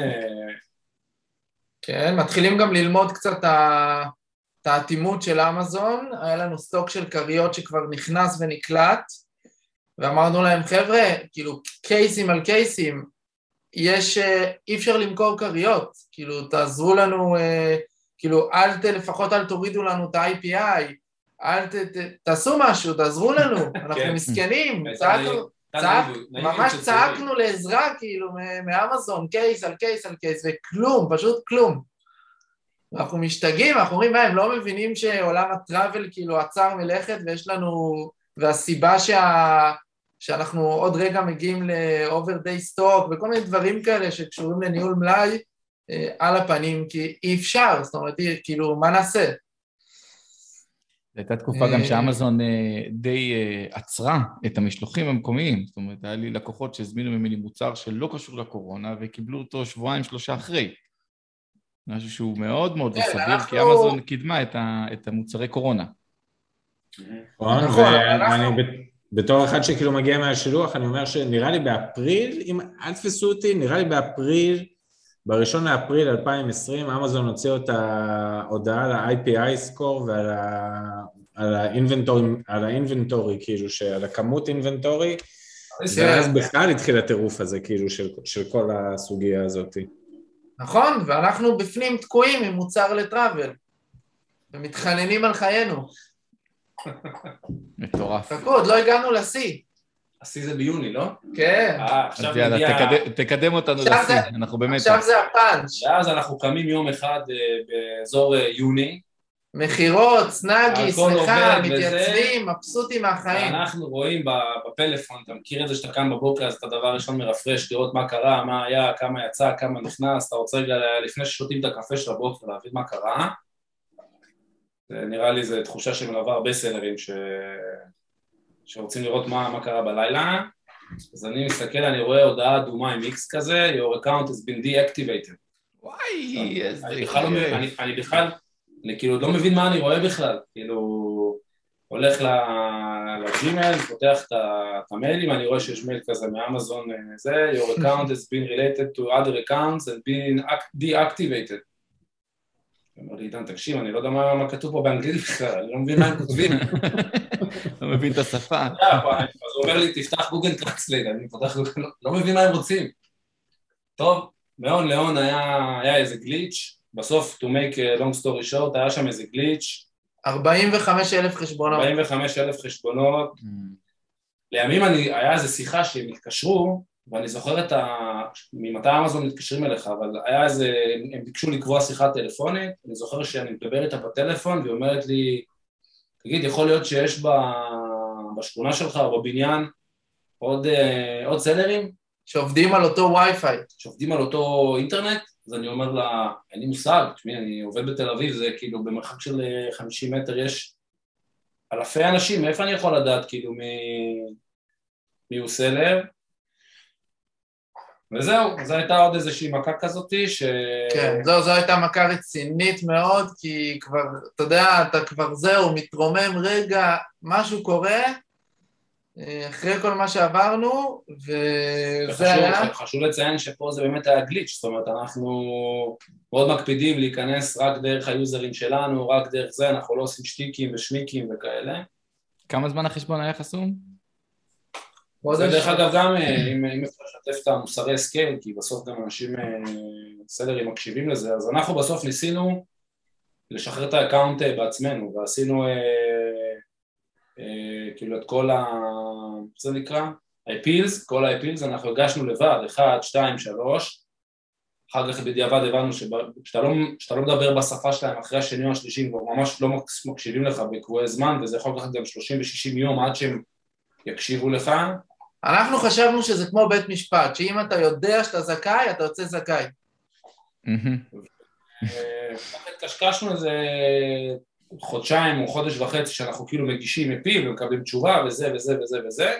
כן, מתחילים גם ללמוד קצת את האטימות של אמזון, היה לנו סטוק של כריות שכבר נכנס ונקלט, ואמרנו להם, חבר'ה, כאילו, קייסים על קייסים, יש, אי אפשר למכור כריות, כאילו, תעזרו לנו, כאילו, אל ת, לפחות אל תורידו לנו את ה-IPI, אל ת, ת, תעשו משהו, תעזרו לנו, אנחנו מסכנים, צעקנו, צעק, ממש צעקנו לעזרה, כאילו, מאמזון, קייס על קייס על קייס, וכלום, פשוט כלום. אנחנו משתגעים, אנחנו אומרים, מה, הם לא מבינים שעולם הטראבל כאילו עצר מלכת ויש לנו, והסיבה שה... שאנחנו עוד רגע מגיעים ל-over day stock וכל מיני דברים כאלה שקשורים לניהול מלאי על הפנים, כי אי אפשר, זאת אומרת, כאילו, מה נעשה? הייתה תקופה גם שאמזון די עצרה את המשלוחים המקומיים, זאת אומרת, היה לי לקוחות שהזמינו ממני מוצר שלא קשור לקורונה וקיבלו אותו שבועיים, שלושה אחרי. משהו שהוא מאוד מאוד לא סביר, כי אמזון קידמה את המוצרי קורונה. נכון, ואני בתור אחד שכאילו מגיע מהשילוח, אני אומר שנראה לי באפריל, אם אל תפסו אותי, נראה לי באפריל, בראשון לאפריל 2020, אמזון הוציאו את ההודעה על ה-IPI סקור ועל האינבנטורי, על האינבנטורי, כאילו, על הכמות אינבנטורי, ואז בכלל התחיל הטירוף הזה, כאילו, של, של כל הסוגיה הזאת. נכון, ואנחנו בפנים תקועים עם מוצר לטראבל, ומתחננים על חיינו. מטורף. חכו, עוד לא הגענו לשיא. השיא זה ביוני, לא? כן. אה, עכשיו אז יאללה. תקדם- אותנו לשיא, זה- אנחנו באמת... עכשיו זה הפאנץ'. ואז אנחנו קמים יום אחד אה, באזור אה, יוני, מכירות, סנאגי, וזה. מתייצבים, מבסוטים מהחיים. ואנחנו רואים בפלאפון, אתה מכיר את זה שאתה קם בבוקר, אז אתה דבר ראשון מרפרש, לראות מה קרה, מה היה, כמה יצא, כמה נכנס, אתה רוצה רגע, לפני ששותים את הקפה של הבוקר, להבין מה קרה. נראה לי זו תחושה שמלווה הרבה סלרים ש... שרוצים לראות מה, מה קרה בלילה. אז אני מסתכל, אני רואה הודעה אדומה עם איקס כזה, your account has been deactivated. וואי, איזה... אני בכלל אני, כאילו לא מבין מה אני רואה בכלל, כאילו, הולך ל Gmail, פותח את המיילים, אני רואה שיש מייל כזה מאמזון, אה, זה, your account has been related to other accounts and been act- deactivated. אומר לי, עידן, תקשיב, אני לא יודע מה כתוב פה באנגלית בכלל, אני לא מבין מה הם כותבים. לא מבין את השפה. יודע, אז הוא אומר לי, תפתח Google Translate, אני פותח גוגל, לא- מבין מה הם רוצים. טוב, מהון להון היה איזה גליץ', בסוף, to make a long story short, היה שם איזה גליץ', 45 אלף חשבונות. 45 אלף חשבונות, לימים אני, היה איזו שיחה שהם התקשרו, ואני זוכר את ה... ממתי אמזון מתקשרים אליך, אבל היה איזה, הם ביקשו לקבוע שיחה טלפונית, אני זוכר שאני מדבר איתה בטלפון, והיא אומרת לי, תגיד, יכול להיות שיש ב... בשכונה שלך או בבניין עוד, אה, עוד סלרים שעובדים על אותו וי-פיי. שעובדים על אותו אינטרנט? אז אני אומר לה, אין לי מושג, תשמעי, אני עובד בתל אביב, זה כאילו במרחק של אה, 50 מטר יש אלפי אנשים, מאיפה אני יכול לדעת כאילו מי, מי הוא סלר? וזהו, זו הייתה עוד איזושהי מכה כזאתי ש... כן, זו, זו הייתה מכה רצינית מאוד, כי כבר, אתה יודע, אתה כבר זהו, מתרומם רגע, משהו קורה, אה, אחרי כל מה שעברנו, וזה וחשוב, היה... חשוב לציין שפה זה באמת היה גליץ', זאת אומרת, אנחנו מאוד מקפידים להיכנס רק דרך היוזרים שלנו, רק דרך זה, אנחנו לא עושים שטיקים ושמיקים וכאלה. כמה זמן החשבון היה חסום? זה דרך אגב גם, אה, אם אם אפשר לשתף את המוסרי הסכם, כי בסוף גם אנשים אה, סלרים מקשיבים לזה, אז אנחנו בסוף ניסינו לשחרר את ה account אה, בעצמנו, ועשינו אה, אה, כאילו את כל ה... איך זה נקרא? ה-appeals, כל ה-appeals אנחנו הגשנו לבד, אחד, שתיים, שלוש, אחר כך בדיעבד הבנו שכשאתה לא, לא מדבר בשפה שלהם אחרי השני או השלישי, הם כבר ממש לא מקשיבים לך בקבועי זמן, וזה יכול לקחת גם 30 ו-60 יום עד שהם יקשיבו לך, אנחנו חשבנו שזה כמו בית משפט, שאם אתה יודע שאתה זכאי, אתה יוצא זכאי. אה, ככה התקשקשנו איזה חודשיים או חודש וחצי שאנחנו כאילו מגישים מפיל ומקבלים תשובה וזה וזה וזה וזה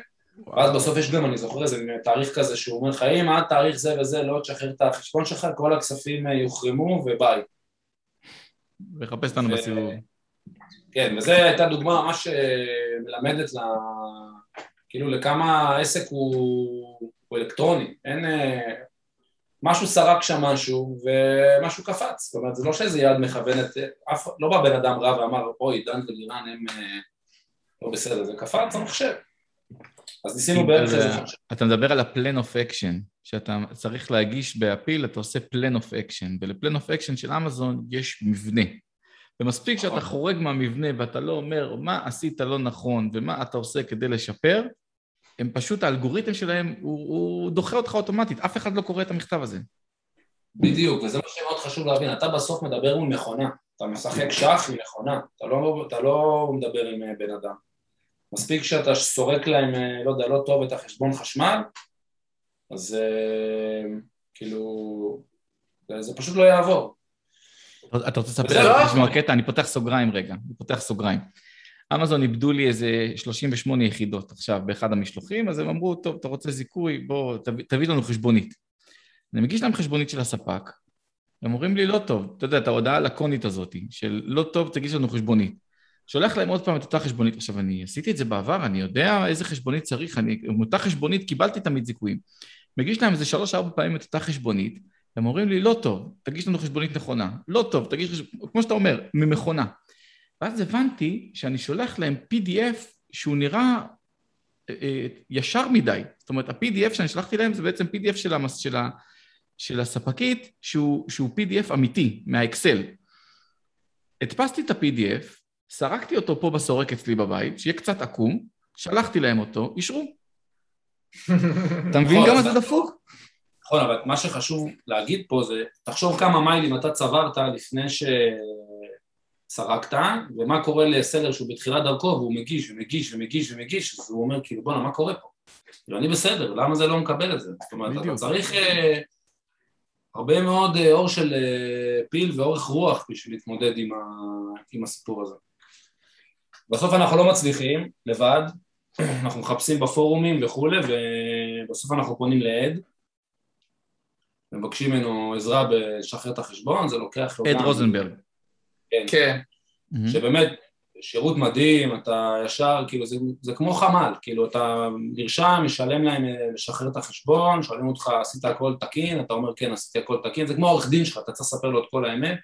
ואז בסוף יש גם, אני זוכר איזה תאריך כזה שהוא אומר לך, אם עד תאריך זה וזה לא תשחרר את החשבון שלך, כל הכספים אה, יוחרמו וביי. וחפש אותנו בסיבוב. כן, וזו הייתה דוגמה ממש אה, מלמדת ל... כאילו לכמה העסק הוא, הוא אלקטרוני, אין... אה, משהו סרק שם משהו ומשהו קפץ, זאת אומרת זה לא שאיזה יד מכוונת, אף, לא בא בן אדם רע ואמר אוי דן ולירן הם לא בסדר, זה קפץ המחשב אז ניסינו בערך איזה חודש. אתה מדבר על ה-plan of action, שאתה צריך להגיש באפיל, אתה עושה plan of action, ול-plan of action של אמזון יש מבנה. ומספיק שאתה נכון. חורג מהמבנה ואתה לא אומר מה עשית לא נכון ומה אתה עושה כדי לשפר, הם פשוט, האלגוריתם שלהם, הוא, הוא דוחה אותך אוטומטית, אף אחד לא קורא את המכתב הזה. בדיוק, וזה מה שמאוד חשוב להבין, אתה בסוף מדבר מול מכונה, אתה משחק שח עם מכונה, אתה לא, אתה לא מדבר עם אה, בן אדם. מספיק שאתה סורק להם, אה, לא יודע, לא טוב את החשבון חשמל, אז אה, כאילו, זה פשוט לא יעבור. אתה רוצה לספר נכון. משהו הקטע? אני פותח סוגריים רגע, אני פותח סוגריים. אמזון איבדו לי איזה 38 יחידות עכשיו באחד המשלוחים, אז הם אמרו, טוב, אתה רוצה זיכוי, בוא, תביא, תביא לנו חשבונית. אני מגיש להם חשבונית של הספק, הם אומרים לי, לא טוב, אתה יודע, את ההודעה הלקונית הזאת, של לא טוב, תגיש לנו חשבונית. שולח להם עוד פעם את אותה חשבונית. עכשיו, אני עשיתי את זה בעבר, אני יודע איזה חשבונית צריך, אני, עם אותה חשבונית קיבלתי תמיד זיכויים. מגיש להם איזה שלוש-ארבע פעמים את אותה חשבונית, הם אומרים לי, לא טוב, תגיש לנו חשבונית נכונה. לא טוב, תגיש חשבונית, כמו שאתה אומר, ממכונה. ואז הבנתי שאני שולח להם PDF שהוא נראה אה, אה, ישר מדי. זאת אומרת, ה-PDF שאני שלחתי להם זה בעצם PDF של, המס, של, ה, של הספקית, שהוא, שהוא PDF אמיתי, מהאקסל. הדפסתי את ה-PDF, סרקתי אותו פה בסורק אצלי בבית, שיהיה קצת עקום, שלחתי להם אותו, אישרו. אתה מבין נכון, כמה זה דפוק? נכון, אבל מה שחשוב להגיד פה זה, תחשוב כמה מיילים אתה צברת לפני שסרקת, ומה קורה לסלר שהוא בתחילת דרכו והוא מגיש ומגיש ומגיש ומגיש, אז הוא אומר כאילו בואנה מה קורה פה? כאילו אני בסדר, למה זה לא מקבל את זה? זאת אומרת, אתה בדיוק. צריך אה, הרבה מאוד אה, אור של אה, פיל ואורך רוח בשביל להתמודד עם, ה, עם הסיפור הזה. בסוף אנחנו לא מצליחים לבד, אנחנו מחפשים בפורומים וכולי, ובסוף אנחנו פונים לעד, מבקשים ממנו עזרה בלשחרר את החשבון, זה לוקח לו אד גם- רוזנברג. כן, כן. שבאמת, שירות מדהים, אתה ישר, כאילו זה, זה כמו חמ"ל, כאילו אתה נרשם, משלם להם אה, לשחרר את החשבון, שואלים אותך עשית הכל תקין, אתה אומר כן עשיתי הכל תקין, זה כמו עורך דין שלך, אתה צריך לספר לו את כל האמת.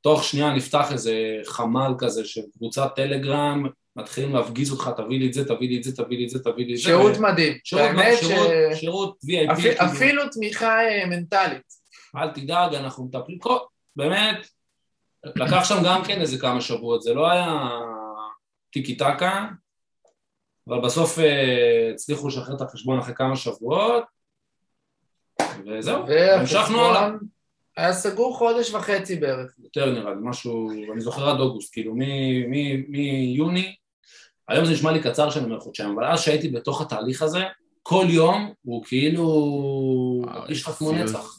תוך שנייה נפתח איזה חמ"ל כזה של קבוצת טלגרם, מתחילים להפגיז אותך, תביא לי את זה, תביא לי את זה, תביא לי את זה, תביא לי את זה. שירות ו- מדהים. שירות, באמת שירות, ש- שירות VIP, אפי- כאילו. אפילו תמיכה אה, מנטלית. אל תדאג, אנחנו מטפלים, באמת, לקח שם גם כן איזה כמה שבועות, זה לא היה טיקי טקה, אבל בסוף אה, הצליחו לשחרר את החשבון אחרי כמה שבועות, וזהו, המשכנו הלאה. היה סגור חודש וחצי בערך. יותר נראה לי, משהו, אני זוכר עד אוגוסט, כאילו מ- מ- מיוני, היום זה נשמע לי קצר שאני אומר חודשיים, אבל אז שהייתי בתוך התהליך הזה, כל יום הוא כאילו מרגיש לך כמו. נצח.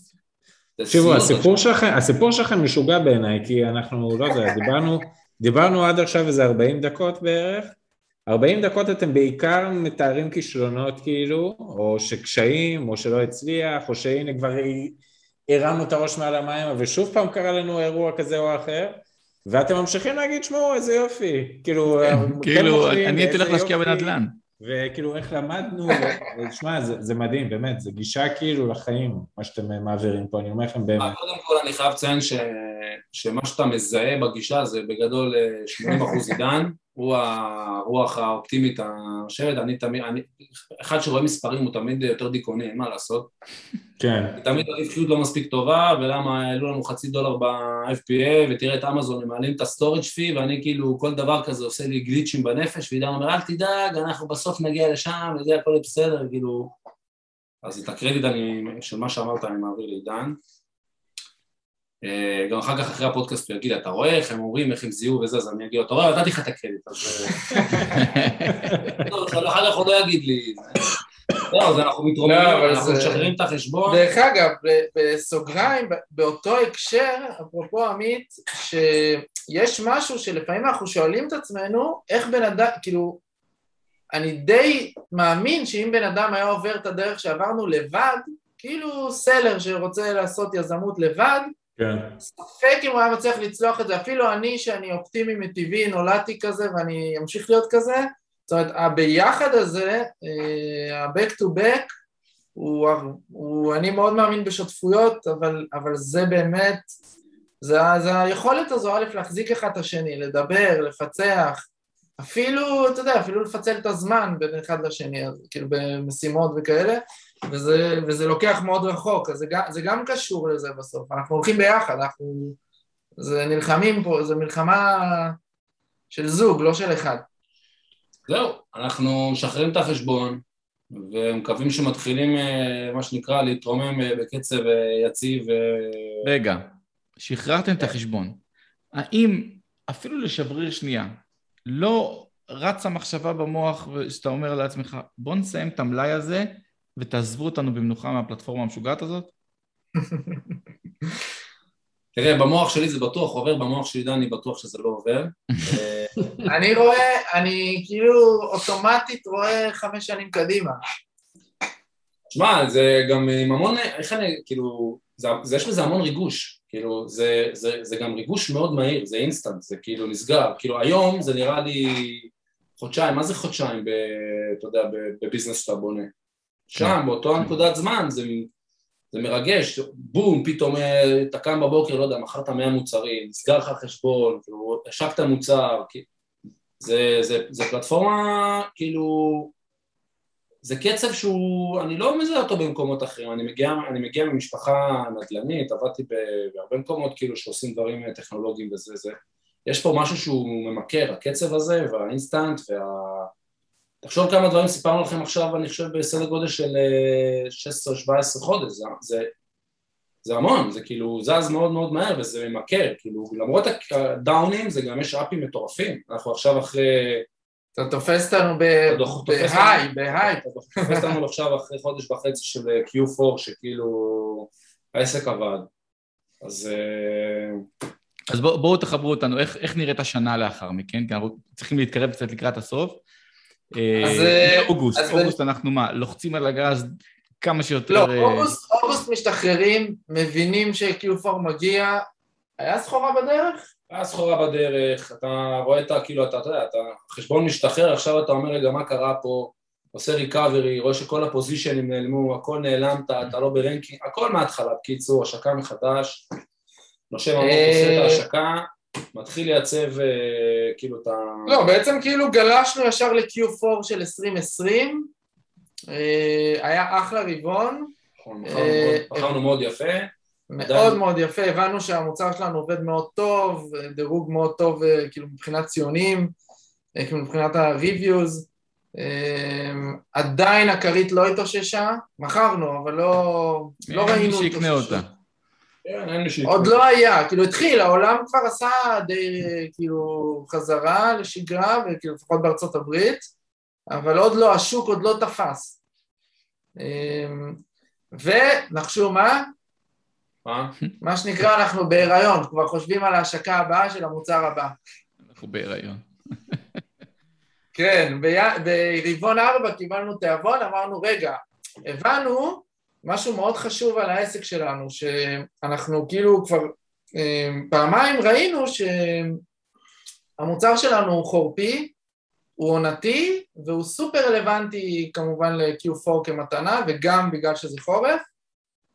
תקשיבו, הסיפור שלכם, הסיפור שלכם משוגע בעיניי, כי אנחנו, לא יודע, דיברנו, דיברנו עד עכשיו איזה 40 דקות בערך, 40 דקות אתם בעיקר מתארים כישלונות כאילו, או שקשיים, או שלא הצליח, או שהנה כבר הרמנו את הראש מעל המים, ושוב פעם קרה לנו אירוע כזה או אחר, ואתם ממשיכים להגיד, שמעו, איזה יופי, כאילו, כן כאילו, מוכרים, אני הייתי הולך להשקיע. בנדל"ן. וכאילו איך למדנו, ושמע, זה, זה מדהים, באמת, זה גישה כאילו לחיים, מה שאתם מעבירים פה, אני אומר לכם באמת. קודם כל אני חייב לציין ש... שמה שאתה מזהה בגישה זה בגדול אה, 80% עידן, הוא הרוח האופטימית השבת, אני תמיד, אני... אחד שרואה מספרים הוא תמיד יותר דיכאוני, אין מה לעשות. כן, תמיד הרווחיות לא מספיק טובה, ולמה העלו לנו חצי דולר ב-FPA, ותראה את אמזון, הם מעלים את ה storage fee, ואני כאילו, כל דבר כזה עושה לי גליצ'ים בנפש, ועידן אומר, אל תדאג, אנחנו בסוף נגיע לשם, וזה הכל בסדר, כאילו... אז את הקרדיט אני, של מה שאמרת אני מעביר לעידן. אה, גם אחר כך, אחרי הפודקאסט, הוא יגיד, אתה רואה איך הם אומרים, איך הם זיהו וזה, אז אני אגיד, אתה רואה, נתתי לך את הקרדיט, אז... אה, אבל אחר כך הוא לא יגיד לי. לא, אז אנחנו לא, מתרוממים, אבל אנחנו משחררים את החשבון. דרך אגב, בסוגריים, באותו הקשר, אפרופו עמית, שיש משהו שלפעמים אנחנו שואלים את עצמנו, איך בן אדם, כאילו, אני די מאמין שאם בן אדם היה עובר את הדרך שעברנו לבד, כאילו סלר שרוצה לעשות יזמות לבד, כן. ספק אם הוא היה מצליח לצלוח את זה, אפילו אני שאני אופטימי מטבעי, נולדתי כזה ואני אמשיך להיות כזה, זאת אומרת, הביחד הזה, אה, ה-back to back, הוא, הוא, אני מאוד מאמין בשותפויות, אבל, אבל זה באמת, זה, זה היכולת הזו, א', להחזיק אחד את השני, לדבר, לפצח, אפילו, אתה יודע, אפילו לפצל את הזמן בין אחד לשני, כאילו במשימות וכאלה, וזה, וזה לוקח מאוד רחוק, אז זה גם, זה גם קשור לזה בסוף, אנחנו הולכים ביחד, אנחנו זה נלחמים פה, זה מלחמה של זוג, לא של אחד. זהו, אנחנו משחררים את החשבון, ומקווים שמתחילים, אה, מה שנקרא, להתרומם אה, בקצב אה, יציב. רגע, שחררתם את החשבון. האם אפילו לשבריר שנייה, לא רצה מחשבה במוח שאתה אומר לעצמך, בוא נסיים את המלאי הזה ותעזבו אותנו במנוחה מהפלטפורמה המשוגעת הזאת? תראה, במוח שלי זה בטוח עובר, במוח של עידן אני בטוח שזה לא עובר. אה, אני רואה, אני כאילו אוטומטית רואה חמש שנים קדימה. שמע, זה גם עם המון, איך אני, כאילו, זה, זה, יש בזה המון ריגוש, כאילו, זה, זה, זה גם ריגוש מאוד מהיר, זה אינסטנט, זה כאילו נסגר, כאילו היום זה נראה לי חודשיים, מה זה חודשיים, ב, אתה יודע, ב- בביזנס שאתה בונה? שם, באותו הנקודת זמן, זה, זה מרגש, בום, פתאום אה, אתה קם בבוקר, לא יודע, מכרת 100 מוצרים, נסגר לך חשבון, כאילו, השקת מוצר, כי- זה, זה, זה פלטפורמה, כאילו, זה קצב שהוא, אני לא מזהה אותו במקומות אחרים, אני מגיע, אני מגיע ממשפחה נדל"נית, עבדתי בהרבה מקומות כאילו שעושים דברים אה, טכנולוגיים וזה, זה, יש פה משהו שהוא ממכר, הקצב הזה והאינסטנט וה... תחשוב כמה דברים סיפרנו לכם עכשיו, אני חושב בסדר גודל של אה, 16-17 חודש, זה, זה, זה המון, זה כאילו זז מאוד מאוד מהר וזה ממכר, כאילו למרות הדאונים זה גם יש אפים מטורפים, אנחנו עכשיו אחרי אתה תופס אותנו בהיי, אותנו. בהיי. אתה תופס לנו עכשיו אחרי חודש וחצי של אה, Q4 שכאילו העסק עבד אז אה, אז בואו בוא תחברו אותנו, איך, איך נראית השנה לאחר מכן? כי אנחנו צריכים להתקרב קצת לקראת הסוף. אז, אה, אה, אוגוסט, אז- אוגוסט אנחנו מה, לוחצים על הגז כמה שיותר... לא, אה, אוגוסט, אוגוסט משתחררים, מבינים ש-Q4 מגיע, היה סחורה בדרך? היה סחורה בדרך, אתה רואה את ה... כאילו, אתה, אתה יודע, אתה, החשבון משתחרר, עכשיו אתה אומר, רגע, מה קרה פה? עושה recovery, רואה שכל הפוזישנים נעלמו, הכל נעלמת, אתה לא ב ranking, הכל מההתחלה, בקיצור, השקה מחדש, נושם עמוק, אה, עושה את ההשקה, מתחיל לייצב אה, כאילו את ה... לא, בעצם כאילו גלשנו ישר ל-Q4 של 2020, אה, היה אחלה רבעון, נכון, מכרנו אה, מאוד- מכרנו מאוד יפה, מאוד עדיין. מאוד יפה, הבנו שהמוצר שלנו עובד מאוד טוב, דירוג מאוד טוב אה, כאילו מבחינת ציונים, אה, כאילו מבחינת ה-reviews, אה, עדיין הכרית לא התאוששה, מכרנו, אבל לא, לא אין מי ראינו שיקנה. אותה. כן, אין מי שיקנה. עוד לא היה, כאילו התחיל, העולם כבר עשה די כאילו חזרה לשגרה, וכאילו לפחות בארצות הברית, אבל עוד לא, השוק עוד לא תפס. אה, ונחשו מה? מה? מה שנקרא, אנחנו בהיריון, כבר חושבים על ההשקה הבאה של המוצר הבא. אנחנו בהיריון. כן, ברבעון ארבע קיבלנו תיאבון, אמרנו, רגע, הבנו משהו מאוד חשוב על העסק שלנו, שאנחנו כאילו כבר אה, פעמיים ראינו שהמוצר שלנו הוא חורפי, הוא עונתי, והוא סופר רלוונטי כמובן ל-Q4 כמתנה, וגם בגלל שזה חורף,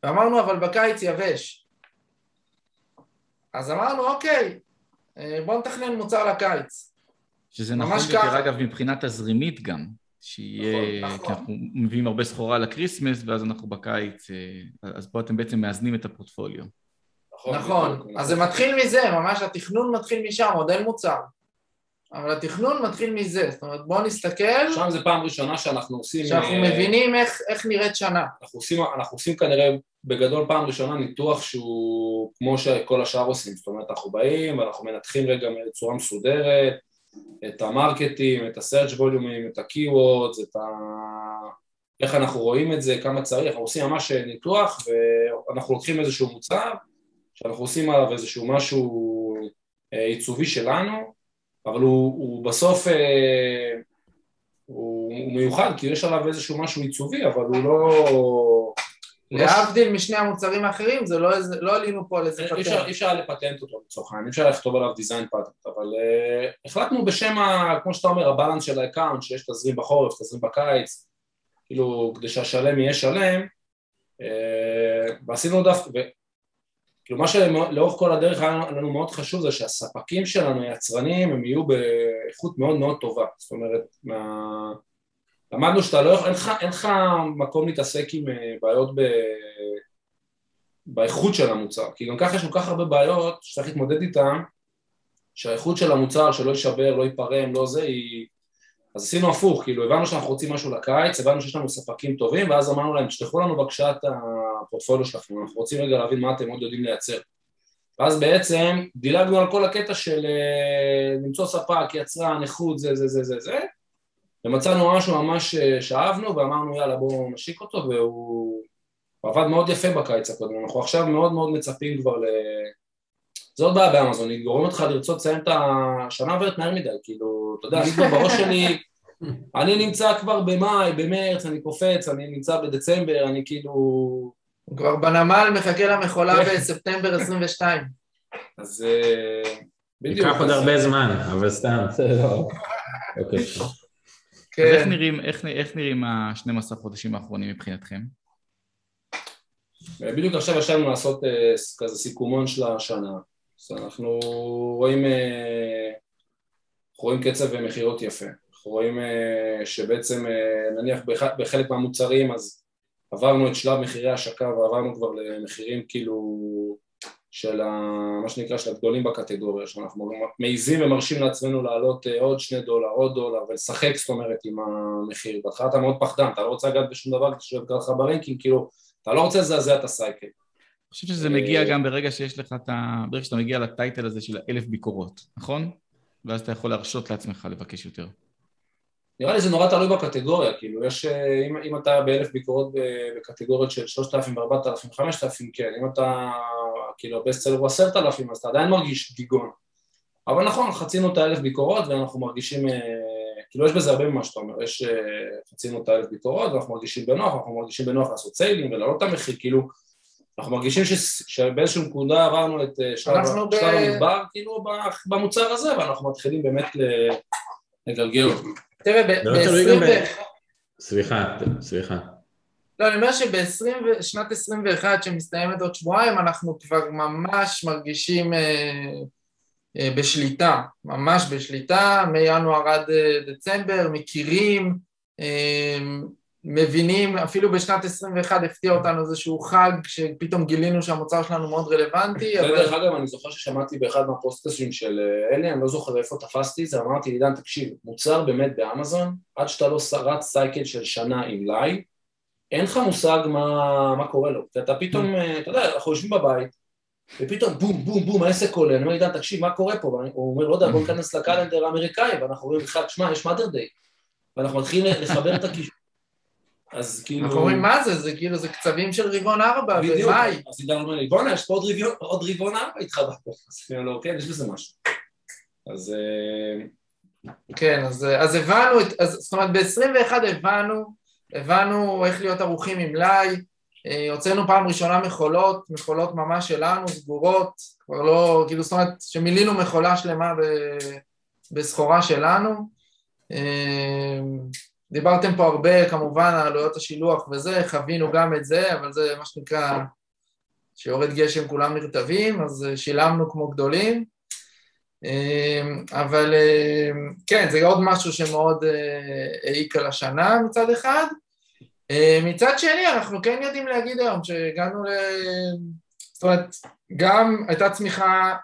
ואמרנו, אבל בקיץ יבש. אז אמרנו, אוקיי, אה, בואו נתכנן מוצר לקיץ. שזה נכון ככה. אגב, מבחינה תזרימית גם. שיהיה, נכון, כי נכון. אנחנו מביאים הרבה סחורה לקריסמס, ואז אנחנו בקיץ, אה, אז פה אתם בעצם מאזנים את הפורטפוליו. נכון, בדיוק, אז זה מתחיל מזה, ממש התכנון מתחיל משם, עוד אין מוצר. אבל התכנון מתחיל מזה, זאת אומרת בואו נסתכל, שם זה פעם ראשונה שאנחנו עושים... שאנחנו אה, מבינים איך, איך נראית שנה. אנחנו עושים, אנחנו עושים כנראה בגדול פעם ראשונה ניתוח שהוא כמו שכל השאר עושים, זאת אומרת אנחנו באים ואנחנו מנתחים רגע בצורה מסודרת את המרקטים, את ה-search volume, את ה-keywords, את, ה... איך אנחנו רואים את זה, כמה צריך, אנחנו עושים ממש ניתוח ואנחנו לוקחים איזשהו מוצר שאנחנו עושים עליו איזשהו משהו אה, עיצובי שלנו, אבל הוא, הוא בסוף אה, הוא, הוא מיוחד כי יש עליו איזשהו משהו עיצובי, אבל הוא לא... להבדיל משני המוצרים האחרים, זה לא, לא עלינו פה על איזה פטנט. אי אפשר לפטנט אותו לצורך העניין, אי אפשר לכתוב עליו design patent, אבל uh, החלטנו בשם, ה, כמו שאתה אומר, ה balance של ה account, שיש תזרים בחורף, תזרים בקיץ, כאילו, כדי שהשלם יהיה שלם, uh, ועשינו דווקא, כאילו מה שלאורך כל הדרך היה לנו מאוד חשוב זה שהספקים שלנו, היצרנים, הם יהיו באיכות מאוד מאוד טובה, זאת אומרת, מה... למדנו שאתה לא יכול, אין לך מקום להתעסק עם אה, בעיות ב... באיכות של המוצר, כי גם ככה יש כל כך הרבה בעיות שצריך להתמודד איתן, שהאיכות של המוצר שלא יישבר, לא ייפרם, לא זה, היא... אז עשינו הפוך, כאילו הבנו שאנחנו רוצים משהו לקיץ, הבנו שיש לנו ספקים טובים, ואז אמרנו להם, תשלחו לנו בבקשה את הפורטפוליו שלכם, אנחנו רוצים רגע להבין מה אתם עוד יודעים לייצר. ואז בעצם דילגנו על כל הקטע של אה, למצוא ספק, יצרן, איכות, זה, זה, זה, זה, זה, ומצאנו משהו ממש אה, שאהבנו ואמרנו יאללה בואו נשיק אותו והוא עבד מאוד יפה בקיץ הקודם, אנחנו עכשיו מאוד מאוד מצפים כבר ל... זה עוד בעיה באמזון, היא גורמת אותך לרצות לסיים את השנה עוברת מהר מדי, כאילו, אתה יודע, אני כבר בראש שלי, אני נמצא כבר במאי, במרץ, אני קופץ, אני נמצא בדצמבר, אני כאילו... הוא כבר בנמל מחכה למכולה כן. בספטמבר 22. אז אה, בדיוק. ייקח עוד הרבה זמן, אבל סתם, זה לא... כן. אז איך נראים, איך, איך נראים ה-12 חודשים האחרונים מבחינתכם? בדיוק עכשיו ישבנו לעשות uh, כזה סיכומון של השנה. אז אנחנו רואים, uh, רואים קצב ומכירות יפה. אנחנו רואים uh, שבעצם uh, נניח בח, בחלק מהמוצרים אז עברנו את שלב מחירי ההשקה ועברנו כבר למחירים כאילו של ה, מה שנקרא של הגדולים בקטגוריה, שאנחנו מעיזים ומרשים לעצמנו לעלות אה, עוד שני דולר, עוד דולר, ולשחק זאת אומרת עם המחיר. בהתחלה אתה מאוד פחדן, אתה לא רוצה לגעת בשום דבר כדי שלא לגעת לך ב ranking, כאילו, אתה לא רוצה לזעזע את ה cycle. אני חושב שזה מגיע גם ברגע שיש לך את ה... ברגע שאתה מגיע לטייטל הזה של אלף ביקורות, נכון? ואז אתה יכול להרשות לעצמך לבקש יותר. נראה לי זה נורא תלוי בקטגוריה, כאילו יש, אה, אם, אם אתה באלף ביקורות בקטגוריות של שלושת אלפים, ארבעת אלפים, חמשת אלפים, כן, אם אתה, כאילו הבסט סלר הוא עשרת אלפים, אז אתה עדיין מרגיש גיגון. אבל נכון, חצינו את האלף ביקורות ואנחנו מרגישים, אה, כאילו יש בזה הרבה ממה שאתה אומר, יש, אה, חצינו את האלף ביקורות ואנחנו מרגישים בנוח, אנחנו מרגישים בנוח לעשות סיילים ולהעלות את המחיר, כאילו, אנחנו מרגישים ש, שבאיזשהו נקודה עברנו את שלב, שלב ב... המדבר, כאילו, במוצר הזה, ואנחנו מתחילים באמת לגלגל אותו. תראה, ב-20... סליחה, סליחה. לא, אני אומר שבשנת 21 שמסתיימת עוד שבועיים, אנחנו כבר ממש מרגישים אה, אה, בשליטה, ממש בשליטה, מינואר עד אה, דצמבר, מכירים, אה, מבינים, אפילו בשנת 21 הפתיע אותנו איזשהו חג שפתאום גילינו שהמוצר שלנו מאוד רלוונטי. דרך אגב, אני זוכר ששמעתי באחד מהפוסטקאסים של אה, אלי, אני לא זוכר איפה תפסתי זה, אמרתי, עידן, תקשיב, מוצר באמת באמזון, עד שאתה לא רץ סייקל של שנה עם ליי, אין לך מושג מה, מה קורה לו. אתה פתאום, אה, אתה יודע, אנחנו יושבים בבית, ופתאום בום, בום, בום, העסק עולה, אני אומר, עידן, תקשיב, מה קורה פה? הוא אומר, לא יודע, בוא ניכנס לקלנדר האמריקאי, ואנחנו רואים בכלל, שמע, יש מאדר דיי. ואנחנו מתחילים לחבר את הקישור. אז כאילו... אנחנו אומרים, מה זה? זה כאילו, זה קצבים של רבעון ארבע, בדיוק, אז עידן אומר לי, בואנה, יש פה עוד רבעון ארבע איתך. אז אני אומר, כן, יש בזה משהו. אז... אה, כן, אז, אז הבנו, אז, זאת אומרת, ב-21 הבנו, הבנו איך להיות ערוכים עם ליי, אה, הוצאנו פעם ראשונה מכולות, מכולות ממש שלנו, סגורות, כבר לא, כאילו, זאת אומרת, שמילינו מכולה שלמה בסחורה שלנו. אה, דיברתם פה הרבה כמובן על עלויות השילוח וזה, חווינו גם את זה, אבל זה מה שנקרא, שיורד גשם כולם נרטבים, אז שילמנו כמו גדולים. אמ, אבל אמ, כן, זה עוד משהו שמאוד אה, העיק על השנה מצד אחד. אמ, מצד שני, אנחנו כן יודעים להגיד היום שהגענו ל... זאת אומרת, גם הייתה צמיחה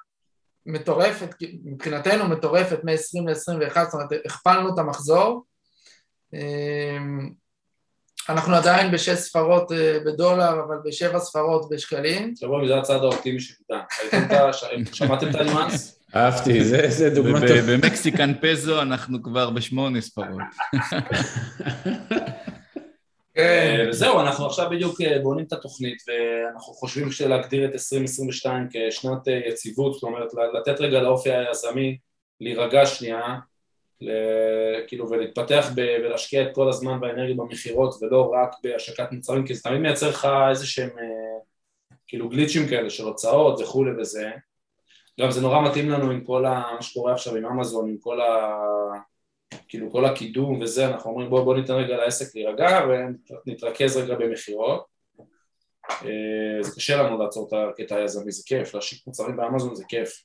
מטורפת, מבחינתנו מטורפת מ-20 ל-21, זאת אומרת, הכפלנו את המחזור, אנחנו עדיין בשש ספרות אה, בדולר, אבל בשבע ספרות בשקלים. שבוע זה הצד האופטימי של שמעתם את הניואנס? אהבתי, זה דוגמא טובה. במקסיקן פזו אנחנו כבר בשמונה ספרות. כן. וזהו, אנחנו עכשיו בדיוק בונים את התוכנית ואנחנו חושבים להגדיר את 2022 כשנת יציבות, זאת אומרת לתת רגע לאופי היזמי להירגע שנייה, כאילו ולהתפתח ולהשקיע את כל הזמן והאנרגיה במכירות ולא רק בהשקת מוצרים כי זה תמיד מייצר לך איזה שהם כאילו גליצ'ים כאלה של הוצאות וכולי וזה גם זה נורא מתאים לנו עם כל ה, מה שקורה עכשיו עם אמזון, עם כל ה... כאילו כל הקידום וזה, אנחנו אומרים בואו בוא ניתן רגע לעסק להירגע ונתרכז רגע במכירות. אה, זה קשה לנו לעצור את הקטע היזמי, זה כיף, להשיק מוצרים באמזון זה כיף.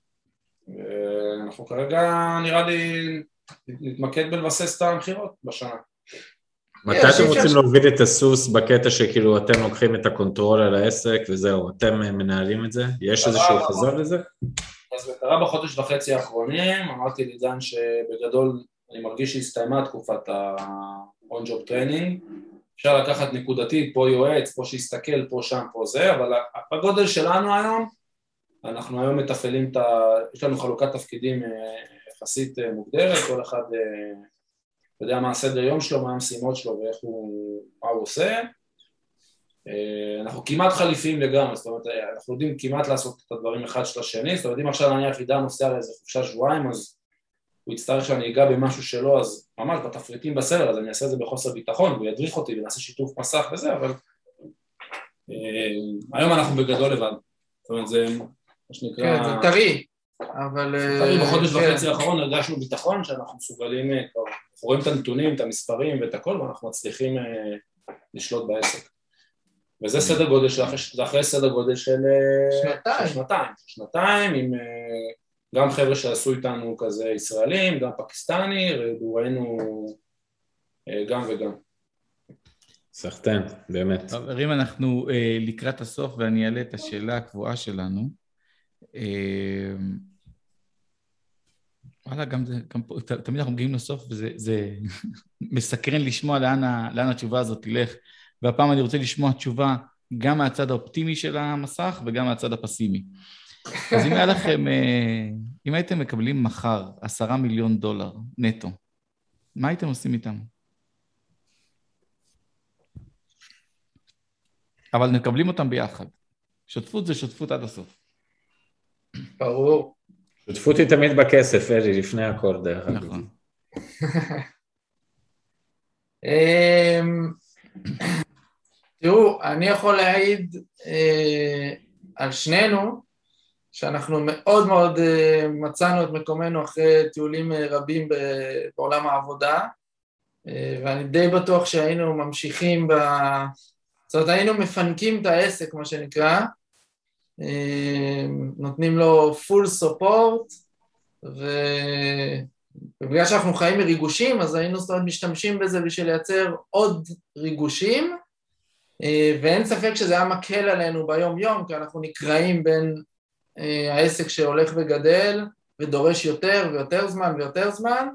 אנחנו כרגע נראה לי נתמקד בלבסס את המכירות בשנה. מתי אתם רוצים להוביל את הסוס בקטע שכאילו אתם לוקחים את ה control על העסק וזהו, אתם מנהלים את זה? יש איזשהו חזון לזה? אז זה קרה בחודש וחצי האחרונים, אמרתי לעידן שבגדול אני מרגיש שהסתיימה תקופת ה-on-job training, אפשר לקחת נקודתית, פה יועץ, פה שיסתכל, פה שם, פה זה, אבל בגודל שלנו היום, אנחנו היום מתפעלים את ה... יש לנו חלוקת תפקידים אה, יחסית אה, מוגדרת, כל אחד אה, יודע מה הסדר יום שלו, מה המשימות שלו ואיך הוא, מה הוא עושה. אנחנו כמעט חליפים לגמרי, זאת אומרת, אנחנו יודעים כמעט לעשות את הדברים אחד של השני, זאת אומרת, אם עכשיו נניח עידן נוסע לאיזה חופשה שבועיים, אז הוא יצטרך שאני אגע במשהו שלו, אז ממש בתפריטים בסדר, אז אני אעשה את זה בחוסר ביטחון, והוא ידריך אותי ונעשה שיתוף מסך וזה, אבל אה, היום אנחנו בגדול לבד. זאת אומרת, זה מה שנקרא... כן, זה טרי, אבל... טרי בחודש כן. וחצי האחרון הרגשנו ביטחון שאנחנו מסוגלים, אה, אנחנו רואים את הנתונים, את המספרים ואת הכל, ואנחנו מצליחים אה, לשלוט בעסק. וזה סדר גודל של, זה אחרי סדר גודל של שנתיים, שנתיים, שנתיים עם גם חבר'ה שעשו איתנו כזה ישראלים, גם פקיסטני, ראינו אה, גם וגם. סחטיין, באמת. חברים, אנחנו אה, לקראת הסוף ואני אעלה את השאלה הקבועה שלנו. אה, וואלה, גם, זה, גם פה, תמיד אנחנו מגיעים לסוף וזה מסקרן לשמוע לאן, לאן התשובה הזאת תלך. והפעם אני רוצה לשמוע תשובה גם מהצד האופטימי של המסך וגם מהצד הפסימי. אז אם היה לכם, אה, אם הייתם מקבלים מחר עשרה מיליון דולר נטו, מה הייתם עושים איתם? אבל מקבלים אותם ביחד. שותפות זה שותפות עד הסוף. ברור. שותפות היא תמיד בכסף, אלי, לפני הכל, דרך אגב. נכון. אמ, תראו, אני יכול להעיד אה, על שנינו, שאנחנו מאוד מאוד אה, מצאנו את מקומנו אחרי טיולים אה, רבים בעולם העבודה, אה, ואני די בטוח שהיינו ממשיכים ב... זאת אומרת, היינו מפנקים את העסק, מה שנקרא, נותנים לו full support. ובגלל שאנחנו חיים מריגושים, אז היינו זאת אומרת משתמשים בזה בשביל לייצר עוד ריגושים, ואין ספק שזה היה מקל עלינו ביום-יום, כי אנחנו נקרעים בין אה, העסק שהולך וגדל ודורש יותר ויותר זמן ויותר זמן,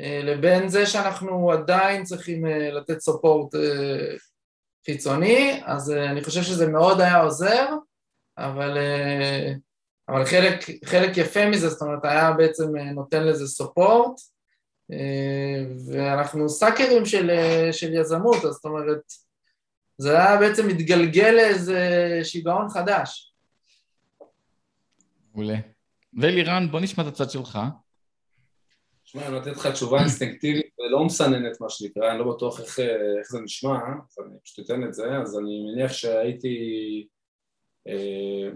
אה, לבין זה שאנחנו עדיין צריכים אה, לתת סופורט חיצוני, אז אני חושב שזה מאוד היה עוזר, אבל, אבל חלק, חלק יפה מזה, זאת אומרת, היה בעצם נותן לזה סופורט, ואנחנו סאקרים של, של יזמות, אז זאת אומרת, זה היה בעצם מתגלגל לאיזה שיגעון חדש. מעולה. ואלירן, בוא נשמע את הצד שלך. תשמע, אני נותן לך תשובה אינסטינקטיבית ולא מסננת מה שנקרא, אני לא בטוח איך, איך זה נשמע, אז אני פשוט אתן את זה, אז אני מניח שהייתי אה,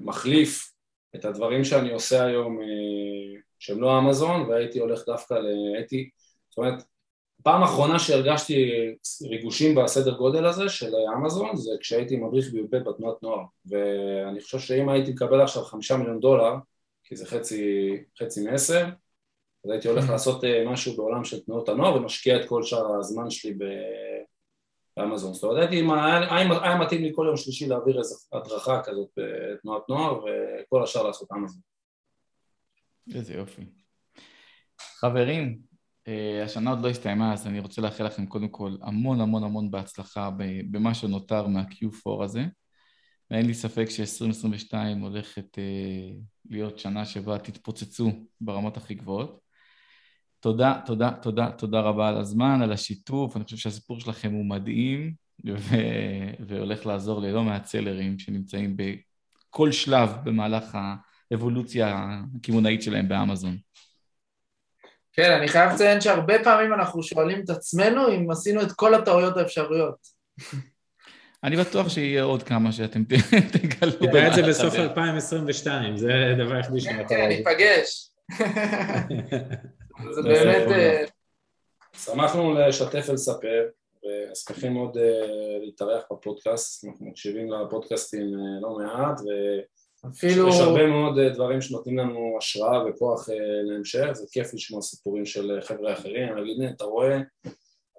מחליף את הדברים שאני עושה היום אה, שהם לא אמזון, והייתי הולך דווקא ל... הייתי, זאת אומרת, פעם אחרונה שהרגשתי ריגושים בסדר גודל הזה של אמזון זה כשהייתי מדריך בי"ב בתנועת נוער ואני חושב שאם הייתי מקבל עכשיו חמישה מיליון דולר כי זה חצי, חצי מעשר אז הייתי הולך mm-hmm. לעשות אה, משהו בעולם של תנועות הנוער ומשקיע את כל שאר הזמן שלי באמזון זאת אומרת היה מתאים לי כל יום שלישי להעביר איזו הדרכה כזאת בתנועת נוער וכל השאר לעשות אמזון איזה יופי חברים, אה, השנה עוד לא הסתיימה, אז אני רוצה לאחל לכם קודם כל המון המון המון בהצלחה במה שנותר מה-Q4 הזה. ואין לי ספק ש-2022 הולכת אה, להיות שנה שבה תתפוצצו ברמות הכי גבוהות. תודה, תודה, תודה, תודה רבה על הזמן, על השיתוף, אני חושב שהסיפור שלכם הוא מדהים, ו- והולך לעזור ללא מעט סלרים שנמצאים בכל שלב במהלך האבולוציה הקמעונאית שלהם באמזון. כן, אני חייב לציין שהרבה פעמים אנחנו שואלים את עצמנו אם עשינו את כל הטעויות האפשריות. אני בטוח שיהיה עוד כמה שאתם תגלו. תראה את זה בסוף הדרך. 2022, זה הדבר היחידי שאני יכול כן. ניפגש. זה באמת... אה, שמחנו לשתף ולספר, ושמחים מאוד אה, להתארח בפודקאסט, אנחנו מקשיבים לפודקאסטים אה, לא מעט, אפילו... ויש הרבה מאוד דברים שנותנים לנו השראה וכוח להמשך, זה כיף לשמוע סיפורים של חבר'ה אחרים, להגיד, "הנה, אתה רואה,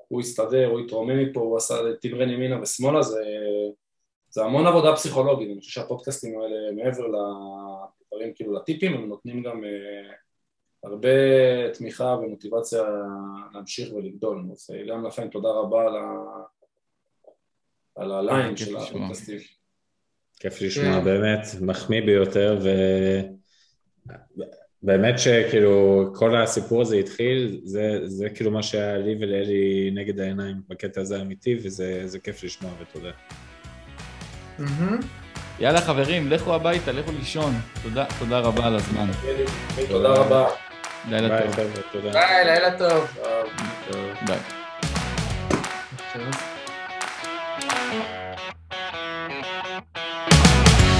הוא הסתדר, הוא התרומם מפה, הוא עשה תמרן ימינה ושמאלה, זה, זה המון עבודה פסיכולוגית, אני חושב שהפודקאסטים האלה, מעבר לדברים, כאילו לטיפים, הם נותנים גם הרבה תמיכה ומוטיבציה להמשיך ולגדול, אז אה, גם לכם תודה רבה על, ה... על הליין של. הפודקאסטים. כיף לשמוע, כן. באמת, מחמיא ביותר, ובאמת שכאילו כל הסיפור הזה התחיל, זה, זה כאילו מה שהיה לי ולאלי נגד העיניים בקטע הזה אמיתי, וזה זה כיף לשמוע ותודה. יאללה חברים, לכו הביתה, לכו לישון. תודה, תודה רבה על הזמן. תודה רבה. לילה טוב. ביי, לילה טוב. ביי.